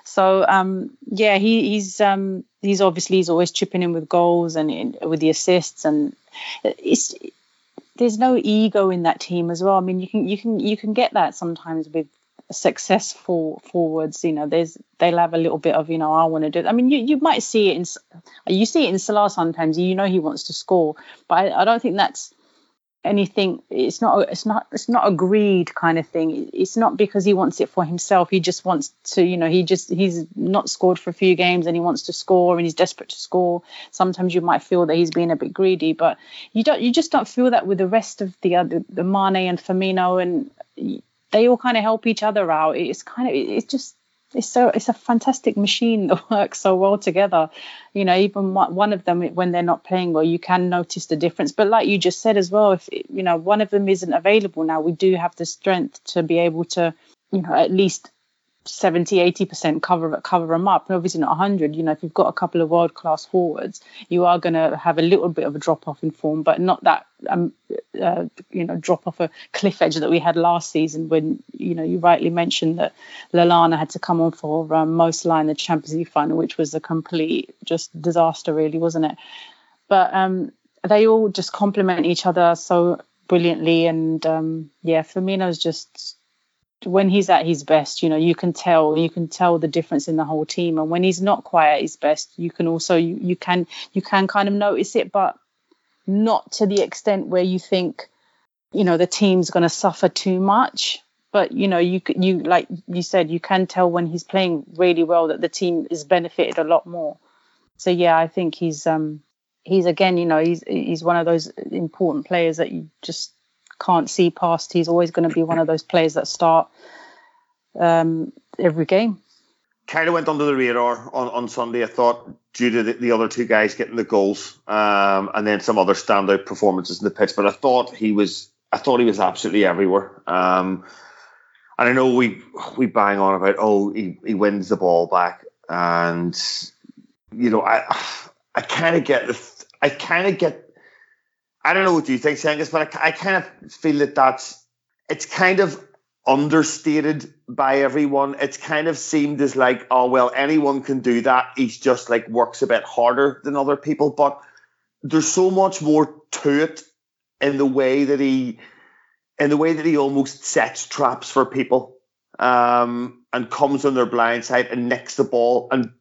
So um, yeah he, he's um, he's obviously he's always chipping in with goals and in, with the assists and it's there's no ego in that team as well. I mean you can you can you can get that sometimes with successful forwards, you know, there's they'll have a little bit of, you know, I want to do. It. I mean, you you might see it in you see it in Salah sometimes. You know, he wants to score, but I, I don't think that's anything. It's not it's not it's not a greed kind of thing. It's not because he wants it for himself. He just wants to, you know, he just he's not scored for a few games and he wants to score and he's desperate to score. Sometimes you might feel that he's being a bit greedy, but you don't you just don't feel that with the rest of the other the Mane and Firmino and they all kind of help each other out. It's kind of it's just it's so it's a fantastic machine that works so well together. You know, even one of them when they're not playing well, you can notice the difference. But like you just said as well, if you know one of them isn't available now, we do have the strength to be able to, you know, at least 70 80% cover cover them up. Obviously not 100 you know if you've got a couple of world class forwards you are going to have a little bit of a drop off in form but not that um, uh, you know drop off a cliff edge that we had last season when you know you rightly mentioned that Lallana had to come on for um, most line the Champions League final which was a complete just disaster really wasn't it? But um, they all just complement each other so brilliantly and um, yeah Firmino's just when he's at his best, you know, you can tell you can tell the difference in the whole team. And when he's not quite at his best, you can also you, you can you can kind of notice it, but not to the extent where you think, you know, the team's going to suffer too much. But you know, you you like you said, you can tell when he's playing really well that the team is benefited a lot more. So yeah, I think he's um he's again, you know, he's he's one of those important players that you just can't see past. He's always going to be one of those players that start um, every game. Kind of went under the radar on, on Sunday, I thought, due to the, the other two guys getting the goals, um, and then some other standout performances in the pitch. But I thought he was, I thought he was absolutely everywhere. Um, and I know we we bang on about, oh, he, he wins the ball back, and you know, I I kind of get the, I kind of get I don't know what you think, Cengiz, but I, I kind of feel that that's it's kind of understated by everyone. It's kind of seemed as like, oh well, anyone can do that. He's just like works a bit harder than other people, but there's so much more to it in the way that he in the way that he almost sets traps for people um, and comes on their blind side and nicks the ball. And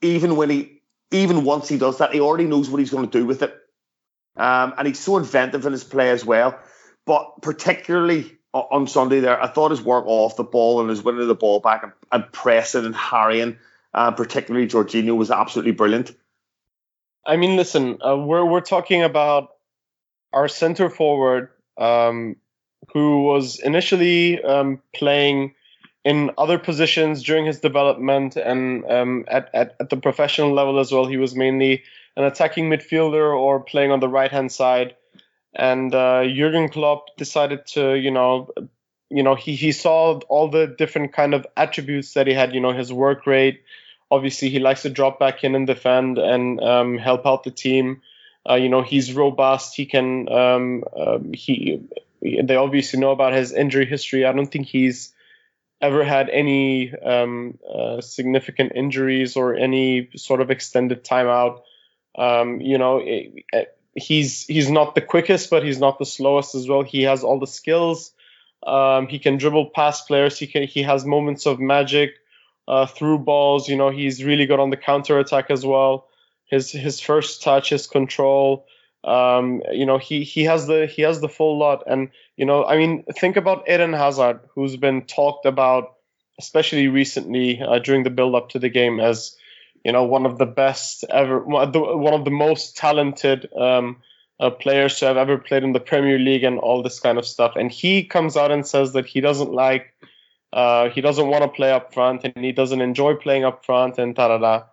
even when he, even once he does that, he already knows what he's going to do with it. Um, and he's so inventive in his play as well. But particularly on Sunday there, I thought his work off the ball and his winning of the ball back and, and pressing and harrying, uh, particularly Jorginho, was absolutely brilliant. I mean, listen, uh, we're we're talking about our center forward, um, who was initially um, playing in other positions during his development and um, at, at, at the professional level as well. He was mainly an attacking midfielder or playing on the right hand side. And uh, Jurgen Klopp decided to, you know, you know, he, he saw all the different kind of attributes that he had, you know, his work rate. Obviously, he likes to drop back in and defend and um, help out the team. Uh, you know, he's robust. He can, um, uh, he, they obviously know about his injury history. I don't think he's ever had any um, uh, significant injuries or any sort of extended timeout. Um, you know, it, it, he's he's not the quickest, but he's not the slowest as well. He has all the skills. Um, he can dribble past players. He can he has moments of magic uh, through balls. You know, he's really good on the counter attack as well. His his first touch, his control. Um, you know, he he has the he has the full lot, and you know, I mean, think about Eden Hazard, who's been talked about, especially recently uh, during the build up to the game, as you know, one of the best ever, one of the most talented um, uh, players to have ever played in the Premier League and all this kind of stuff. And he comes out and says that he doesn't like, uh, he doesn't want to play up front and he doesn't enjoy playing up front and ta da da.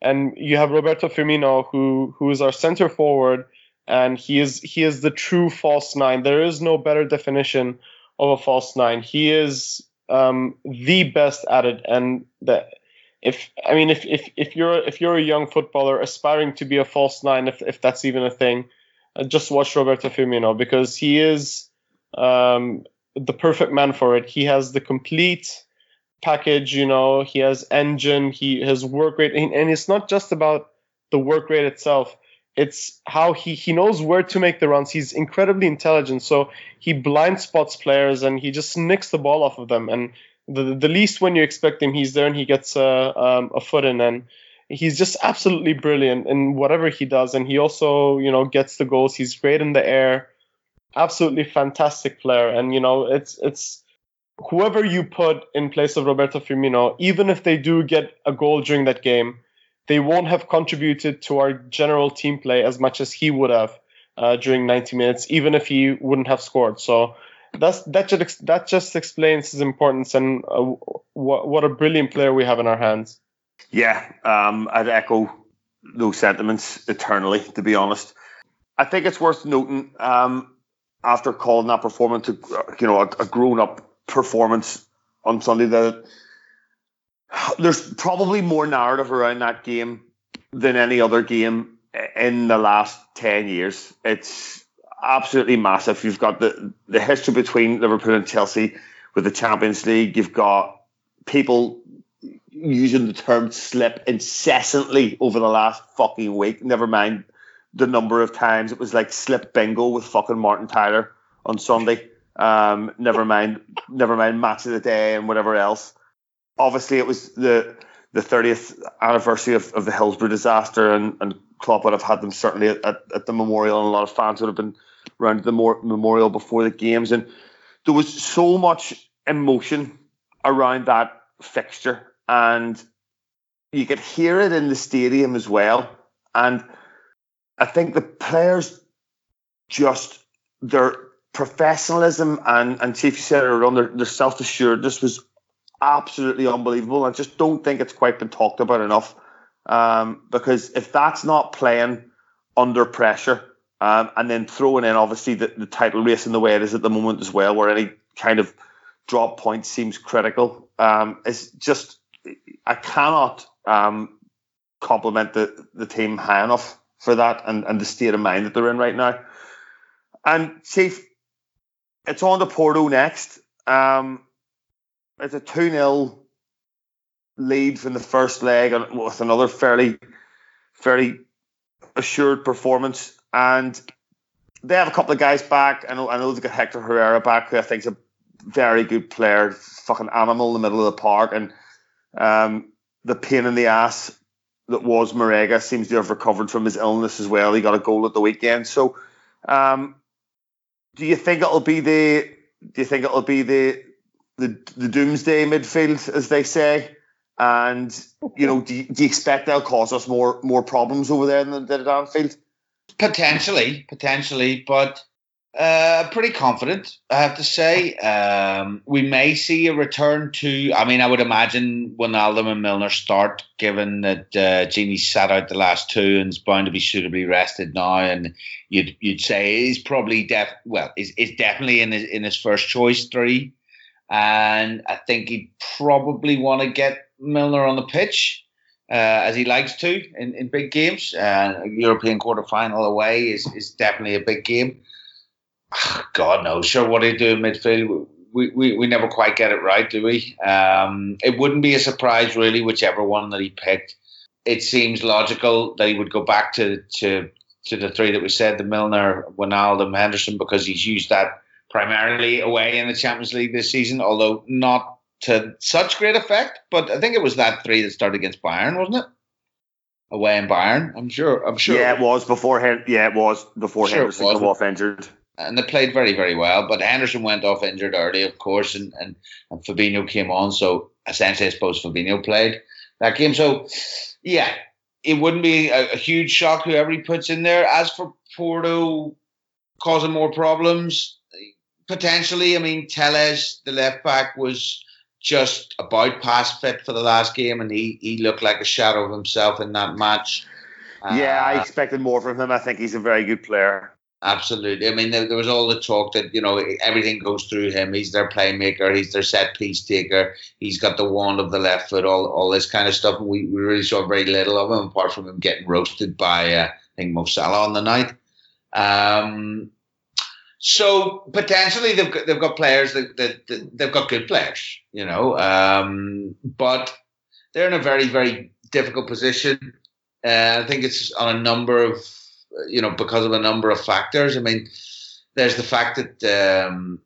And you have Roberto Firmino, who who is our center forward and he is he is the true false nine. There is no better definition of a false nine. He is um, the best at it, and the if I mean if if if you're if you're a young footballer aspiring to be a false nine, if if that's even a thing, uh, just watch Roberto Firmino because he is um, the perfect man for it. He has the complete package. You know, he has engine, he has work rate, and, and it's not just about the work rate itself it's how he he knows where to make the runs. He's incredibly intelligent, so he blind spots players and he just nicks the ball off of them. And the the least when you expect him, he's there and he gets a um, a foot in. And he's just absolutely brilliant in whatever he does. And he also you know gets the goals. He's great in the air, absolutely fantastic player. And you know it's it's whoever you put in place of Roberto Firmino, even if they do get a goal during that game they won't have contributed to our general team play as much as he would have uh, during 90 minutes, even if he wouldn't have scored. So that's that just that just explains his importance and uh, what what a brilliant player we have in our hands. Yeah, um, I'd echo those sentiments eternally. To be honest, I think it's worth noting um, after calling that performance, you know, a, a grown up performance on Sunday that there's probably more narrative around that game than any other game in the last 10 years. It's absolutely massive. You've got the, the history between Liverpool and Chelsea with the Champions League. You've got people using the term slip incessantly over the last fucking week. Never mind the number of times it was like slip bingo with fucking Martin Tyler on Sunday. Um, never mind, never mind match of the day and whatever else obviously it was the the 30th anniversary of, of the Hillsborough disaster, and, and Klopp would have had them certainly at, at, the memorial, and a lot of fans would have been around the memorial before the games. And there was so much emotion around that fixture, and you could hear it in the stadium as well. And I think the players just their professionalism and and Chief you said it their, their self assuredness was absolutely unbelievable. I just don't think it's quite been talked about enough. Um, because if that's not playing under pressure, um, and then throwing in obviously the, the title race in the way it is at the moment as well, where any kind of drop point seems critical, um, it's just I cannot um, compliment the, the team high enough for that and, and the state of mind that they're in right now. And Chief, it's on to Porto next. Um, it's a 2 0 lead from the first leg with another fairly, fairly assured performance. And they have a couple of guys back. I know, I know they've got Hector Herrera back, who I think is a very good player, fucking animal in the middle of the park. And um, the pain in the ass that was Marega seems to have recovered from his illness as well. He got a goal at the weekend. So, um, do you think it'll be the do you think it'll be the the, the doomsday midfield, as they say? And you know, do you, do you expect they'll cause us more more problems over there than they did at? Potentially, potentially, but uh, pretty confident, I have to say. Um, we may see a return to. I mean, I would imagine Wijnaldum and Milner start, given that uh, Gini sat out the last two and is bound to be suitably rested now. And you'd you'd say he's probably def well, is is definitely in his in his first choice three, and I think he'd probably want to get Milner on the pitch. Uh, as he likes to in, in big games, uh, European quarter final away is, is definitely a big game. God knows, sure what he do in midfield. We, we, we never quite get it right, do we? Um, it wouldn't be a surprise, really, whichever one that he picked. It seems logical that he would go back to, to, to the three that we said the Milner, Wijnaldum, Henderson, because he's used that primarily away in the Champions League this season, although not to such great effect. But I think it was that three that started against Bayern, wasn't it? Away in Bayern, I'm sure. I'm sure. Yeah, it was before. Yeah, it was before sure Henderson came off injured and they played very, very well. But Henderson went off injured early, of course, and, and, and Fabinho came on. So essentially, I suppose Fabinho played that game. So, yeah, it wouldn't be a, a huge shock whoever he puts in there. As for Porto causing more problems, potentially, I mean, Telles, the left back, was just about past fit for the last game, and he, he looked like a shadow of himself in that match. Yeah, uh, I expected more from him. I think he's a very good player. Absolutely. I mean, there, there, was all the talk that, you know, everything goes through him. He's their playmaker. He's their set piece taker. He's got the wand of the left foot, all, all this kind of stuff. We, we really saw very little of him, apart from him getting roasted by, uh, I think, Mo Salah on the night. Um, so potentially they've got, they've got players that, that, that they've got good players, you know, um, but they're in a very, very difficult position. Uh, I think it's on a number of you know, because of a number of factors. I mean, there's the fact that um,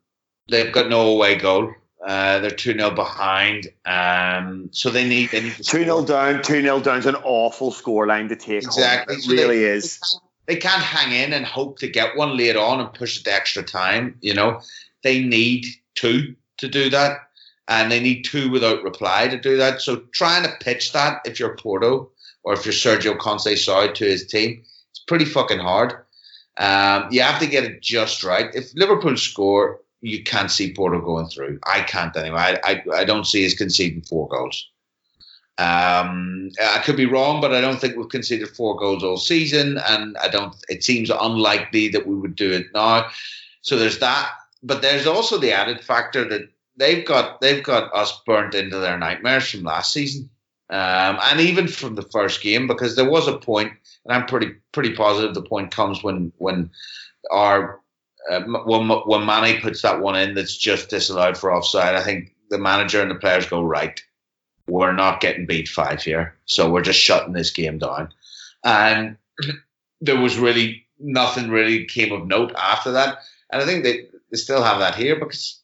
they've got no away goal. Uh, they're 2 0 behind. Um, so they need, they need 2 0 down. 2 0 down is an awful scoreline to take. Exactly. Home. It so really they, is. They can't, hang in and hope to get one late on and push it to extra time. You know, they need two to do that. And they need two without reply to do that. So trying to pitch that if you're Porto or if you're Sergio Conceição to his team, it's pretty fucking hard. Um, you have to get it just right. If Liverpool score, you can't see Porto going through. I can't anyway. I, I, I don't see us conceding four goals. Um, I could be wrong, but I don't think we've conceded four goals all season, and I don't. It seems unlikely that we would do it now. So there's that, but there's also the added factor that they've got they've got us burnt into their nightmares from last season, um, and even from the first game because there was a point and I'm pretty pretty positive the point comes when when our uh, when when Mane puts that one in that's just disallowed for offside. I think the manager and the players go right. We're not getting beat five here, so we're just shutting this game down. And there was really nothing really came of note after that. And I think they, they still have that here because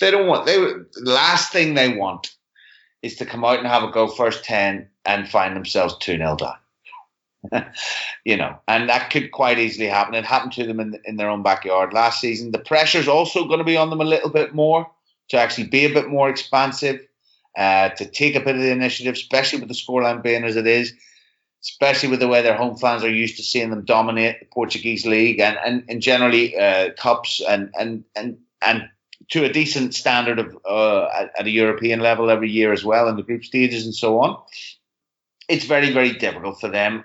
they don't want they the last thing they want is to come out and have a go first ten and find themselves two 0 down. you know, and that could quite easily happen. It happened to them in, in their own backyard last season. The pressure's also going to be on them a little bit more to actually be a bit more expansive, uh, to take a bit of the initiative, especially with the scoreline being as it is, especially with the way their home fans are used to seeing them dominate the Portuguese league and and, and generally uh, cups and and and and to a decent standard of uh, at, at a European level every year as well in the group stages and so on. It's very very difficult for them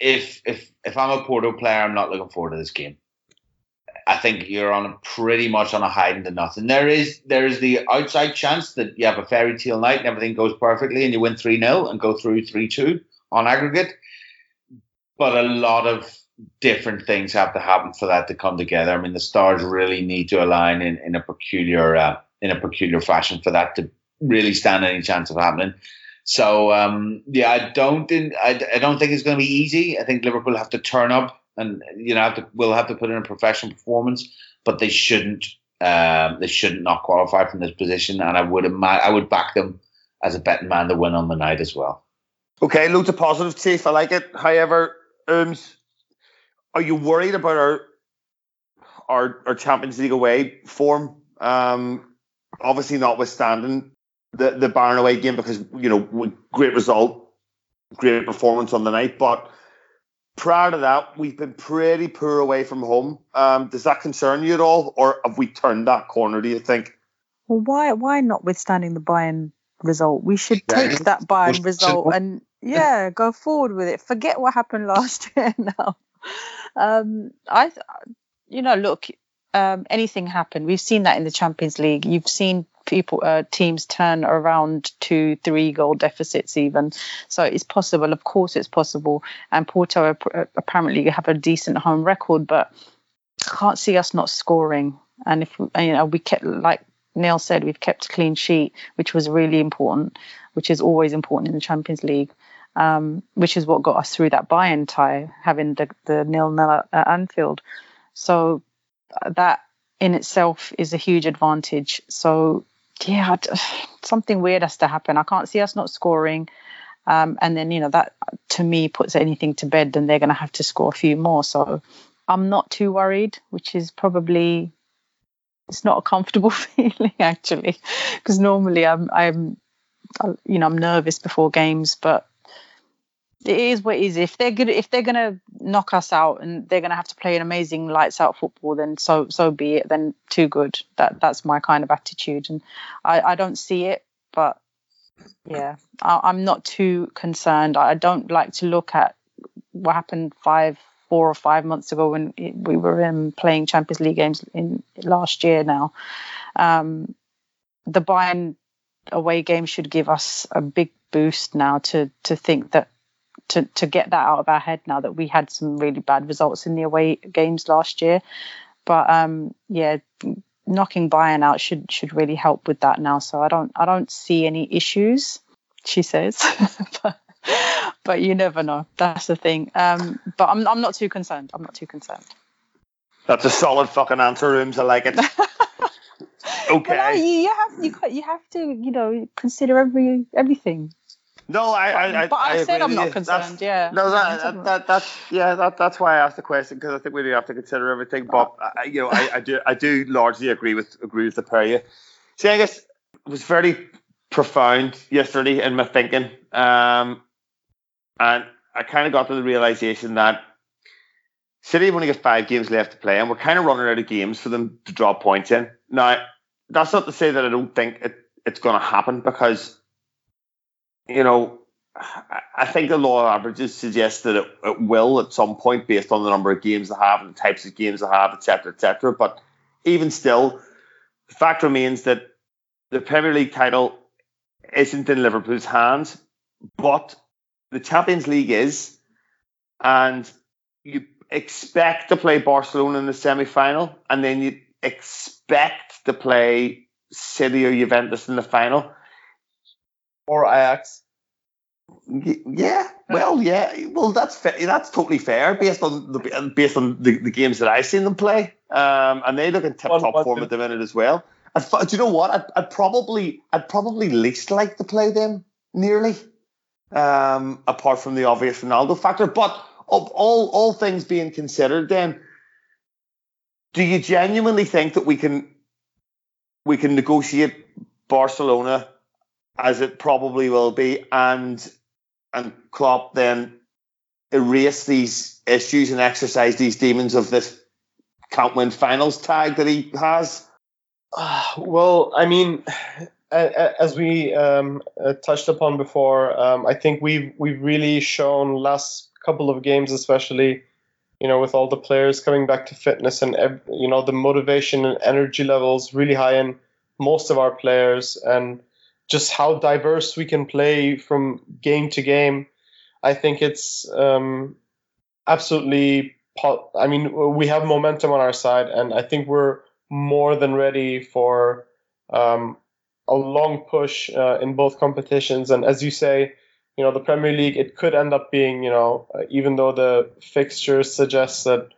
if if if I'm a Porto player, I'm not looking forward to this game. I think you're on a pretty much on a hiding to nothing. There is there is the outside chance that you have a fairy tale night and everything goes perfectly and you win three 0 and go through three two on aggregate. But a lot of different things have to happen for that to come together. I mean, the stars really need to align in, in a peculiar uh, in a peculiar fashion for that to really stand any chance of happening. So um, yeah, I don't I, I don't think it's going to be easy. I think Liverpool have to turn up and you know have to will have to put in a professional performance, but they shouldn't um, they shouldn't not qualify from this position. And I would I would back them as a betting man to win on the night as well. Okay, loads of positive, Chief. I like it. However, are you worried about our our, our Champions League away form? Um, obviously, notwithstanding the the Bayern away game, because you know great result, great performance on the night, but prior to that, we've been pretty poor away from home. Um, does that concern you at all, or have we turned that corner? Do you think? Well, why why notwithstanding the Bayern result, we should take that Bayern result and yeah, go forward with it. Forget what happened last year now. Um, I, you know, look, um, anything happened. We've seen that in the Champions League. You've seen people, uh, teams turn around two, three goal deficits even. So it's possible. Of course, it's possible. And Porto apparently have a decent home record, but can't see us not scoring. And if you know, we kept like Neil said, we've kept a clean sheet, which was really important, which is always important in the Champions League um, which is what got us through that Bayern tie, having the, the nil nil at Anfield. So uh, that in itself is a huge advantage. So yeah, something weird has to happen. I can't see us not scoring. Um, and then you know that to me puts anything to bed. Then they're going to have to score a few more. So I'm not too worried, which is probably it's not a comfortable feeling actually, because normally I'm I'm you know I'm nervous before games, but it is what it is. If they're good, if they're gonna knock us out and they're gonna have to play an amazing lights out football, then so so be it. Then too good. That that's my kind of attitude, and I I don't see it, but yeah, I, am not too concerned. I don't like to look at what happened five, four or five months ago when we were in playing Champions League games in last year. Now, um, the Bayern away game should give us a big boost now to to think that to to get that out of our head now that we had some really bad results in the away games last year. But um, yeah, knocking Bayern out should should really help with that now. So I don't I don't see any issues. She says, but, but you never know. That's the thing. Um, but I'm I'm not too concerned. I'm not too concerned. That's a solid fucking answer, Rooms. I like it. okay. Well, you, you have you, you have to you know consider every everything. No, I, I, I, but I, I said I'm not concerned. That's, yeah. No, that, that, that, that's yeah, that, that's why I asked the question because I think we do have to consider everything. But I, you know, I, I do, I do largely agree with agree with the pair you. See, I guess it was very profound yesterday in my thinking, um, and I kind of got to the realization that City have only got five games left to play, and we're kind of running out of games for them to draw points in. Now, that's not to say that I don't think it, it's going to happen because you know, I think the law of averages suggests that it, it, will at some point based on the number of games they have and the types of games they have, etc., etc. But even still, the fact remains that the Premier League title isn't in Liverpool's hands, but the Champions League is, and you expect to play Barcelona in the semi-final, and then you expect to play City or Juventus in the final or Ajax. Yeah, well, yeah, well, that's fa- that's totally fair based on the based on the, the games that I've seen them play, um, and they look in tip top form at the minute as well. I'd, do you know what? I'd, I'd, probably I'd probably least like to play them nearly, um, apart from the obvious Ronaldo factor. But of all all things being considered, then do you genuinely think that we can we can negotiate Barcelona as it probably will be, and and Klopp then erase these issues and exercise these demons of this can't win finals tag that he has? Well, I mean, as we um, uh, touched upon before, um, I think we've we've really shown last couple of games, especially, you know, with all the players coming back to fitness and you know the motivation and energy levels really high in most of our players, and just how diverse we can play from game to game. I think it's um, absolutely I mean, we have momentum on our side, and I think we're more than ready for um, a long push uh, in both competitions. And as you say, you know, the Premier League, it could end up being, you know, even though the fixtures suggest that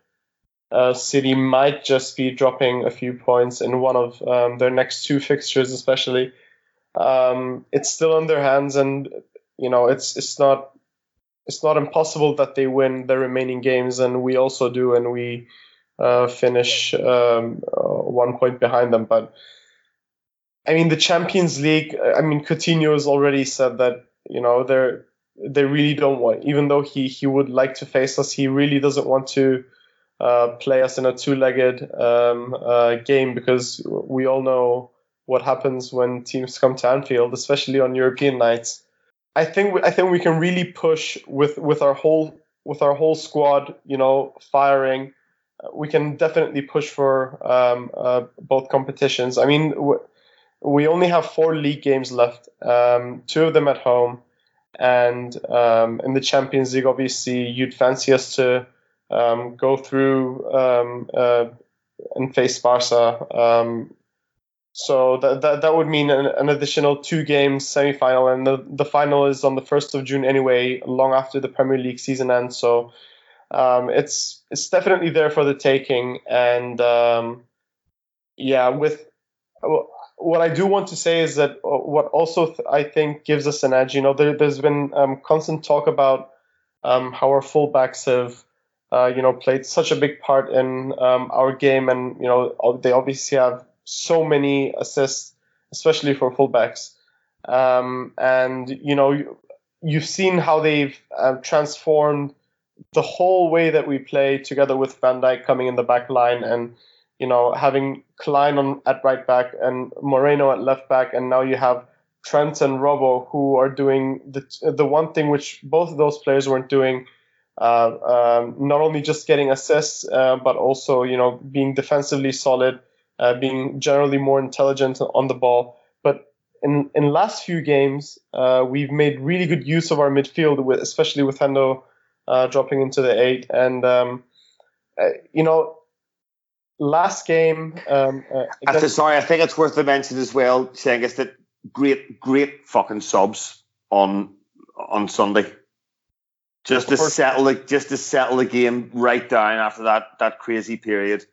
uh, City might just be dropping a few points in one of um, their next two fixtures, especially. Um, it's still in their hands, and you know, it's it's not it's not impossible that they win the remaining games, and we also do, and we uh, finish um, uh, one point behind them. But I mean, the Champions League. I mean, Coutinho has already said that you know they're they really don't want, even though he he would like to face us, he really doesn't want to uh, play us in a two-legged um, uh, game because we all know what happens when teams come to Anfield, especially on European nights. I think we, I think we can really push with with our whole with our whole squad, you know, firing. We can definitely push for um, uh, both competitions. I mean, we only have four league games left, um, two of them at home, and um, in the Champions League, obviously, you'd fancy us to um, go through um, uh, and face Barca. So that, that that would mean an, an additional two games semi-final, and the, the final is on the first of June anyway, long after the Premier League season ends. So um, it's it's definitely there for the taking, and um, yeah, with what I do want to say is that uh, what also I think gives us an edge. You know, there, has been um, constant talk about um, how our fullbacks have, uh, you know, played such a big part in um, our game, and you know, they obviously have so many assists, especially for fullbacks. Um, and you know, you've seen how they've uh, transformed the whole way that we play together with Van Dijk coming in the back line and you know, having Klein on at right back and Moreno at left back, and now you have Trent and Robbo who are doing the the one thing which both of those players weren't doing. Uh, um, not only just getting assists, uh, but also you know being defensively solid, uh, being generally more intelligent on the ball. But in in last few games, uh, we've made really good use of our midfield, with, especially with Hendo uh, dropping into the eight, and um, uh, you know last game. Um, uh, sorry, I think it's worth to mention as well, saying is that great, great fucking subs on on Sunday. Just to settle the just to settle the game right down after that that crazy period.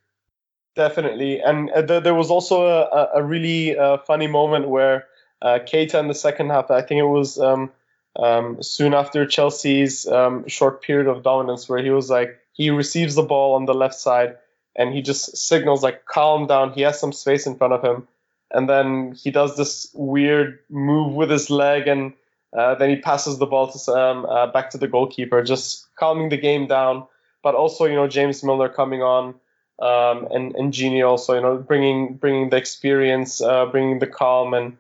Definitely, and uh, th- there was also a, a really uh, funny moment where uh, Keita in the second half. I think it was um, um, soon after Chelsea's um, short period of dominance, where he was like he receives the ball on the left side and he just signals like calm down he has some space in front of him and then he does this weird move with his leg and uh, then he passes the ball to Sam uh, back to the goalkeeper just calming the game down but also you know James Milner coming on um, and and Gini also you know bringing bringing the experience uh, bringing the calm and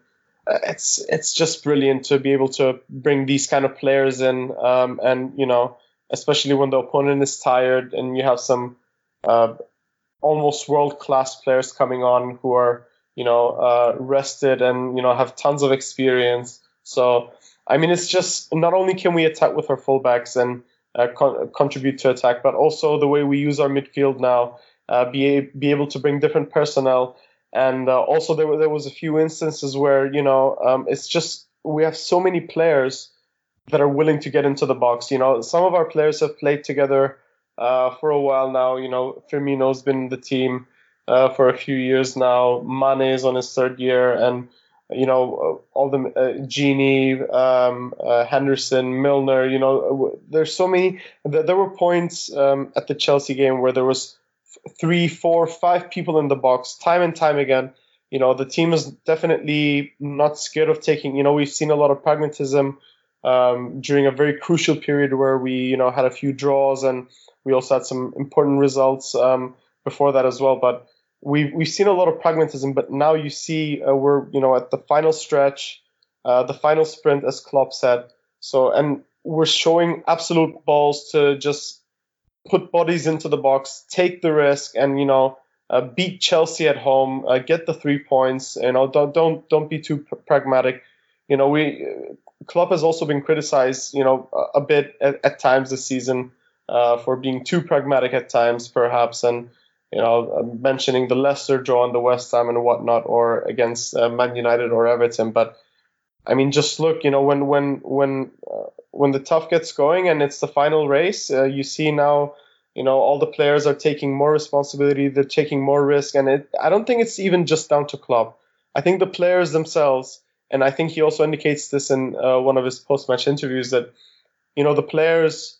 uh, it's it's just brilliant to be able to bring these kind of players in um, and you know especially when the opponent is tired and you have some uh, almost world class players coming on who are you know uh, rested and you know have tons of experience. So I mean, it's just not only can we attack with our fullbacks and uh, con- contribute to attack, but also the way we use our midfield now, uh, be be able to bring different personnel. And uh, also there were, there was a few instances where you know um, it's just we have so many players that are willing to get into the box. You know, some of our players have played together uh, for a while now. You know, Firmino's been in the team uh, for a few years now. Mane is on his third year, and you know uh, all the uh, Gini, um, uh, Henderson, Milner. You know, there's so many. There were points um, at the Chelsea game where there was three, four, five people in the box, time and time again. You know, the team is definitely not scared of taking. You know, we've seen a lot of pragmatism. Um, during a very crucial period where we, you know, had a few draws and we also had some important results um, before that as well. But we've we've seen a lot of pragmatism. But now you see uh, we're you know at the final stretch, uh, the final sprint, as Klopp said. So and we're showing absolute balls to just put bodies into the box, take the risk, and you know. Uh, beat Chelsea at home, uh, get the three points. You know, don't don't don't be too pr- pragmatic. You know, we Klopp has also been criticized, you know, a, a bit at, at, times this season uh, for being too pragmatic at times, perhaps, and you know, mentioning the Leicester draw and the West Ham and whatnot, or against uh, Man United or Everton. But I mean, just look, you know, when when when uh, when the tough gets going and it's the final race, uh, you see now, you know, all the players are taking more responsibility, they're taking more risk, and it, I don't think it's even just down to Klopp. I think the players themselves, and I think he also indicates this in uh, one of his post-match interviews that, you know, the players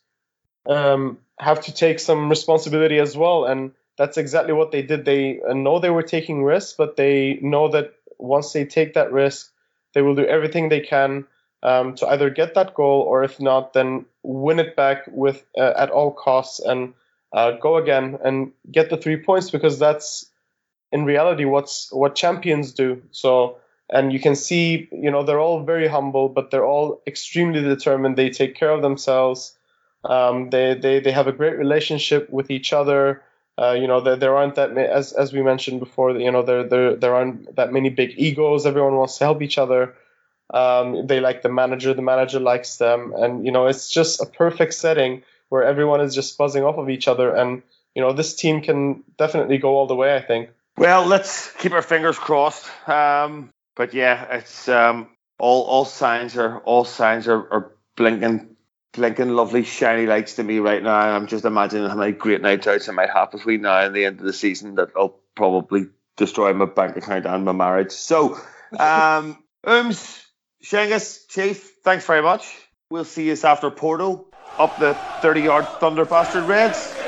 um, have to take some responsibility as well, and that's exactly what they did. They uh, know they were taking risks, but they know that once they take that risk they will do everything they can um, to either get that goal or if not, then win it back with uh, at all costs and uh, go again and get the three points because that's in reality what's what champions do. So and you can see, you know, they're all very humble, but they're all extremely determined. They take care of themselves. Um, they, they they have a great relationship with each other. Uh, you know, there, there aren't that many, as as we mentioned before. You know, there there there aren't that many big egos. Everyone wants to help each other. Um, they like the manager. The manager likes them, and you know, it's just a perfect setting where everyone is just buzzing off of each other. And you know, this team can definitely go all the way. I think. Well, let's keep our fingers crossed. Um, but yeah, it's um, all all signs are all signs are, are blinking blinking lovely shiny lights to me right now. I'm just imagining how many great nights out I might have between now and the end of the season that I'll probably destroy my bank account and my marriage. So, um, Ums, Shengus, Chief, thanks very much. We'll see you after Porto up the 30 yard Thunder Bastard Reds.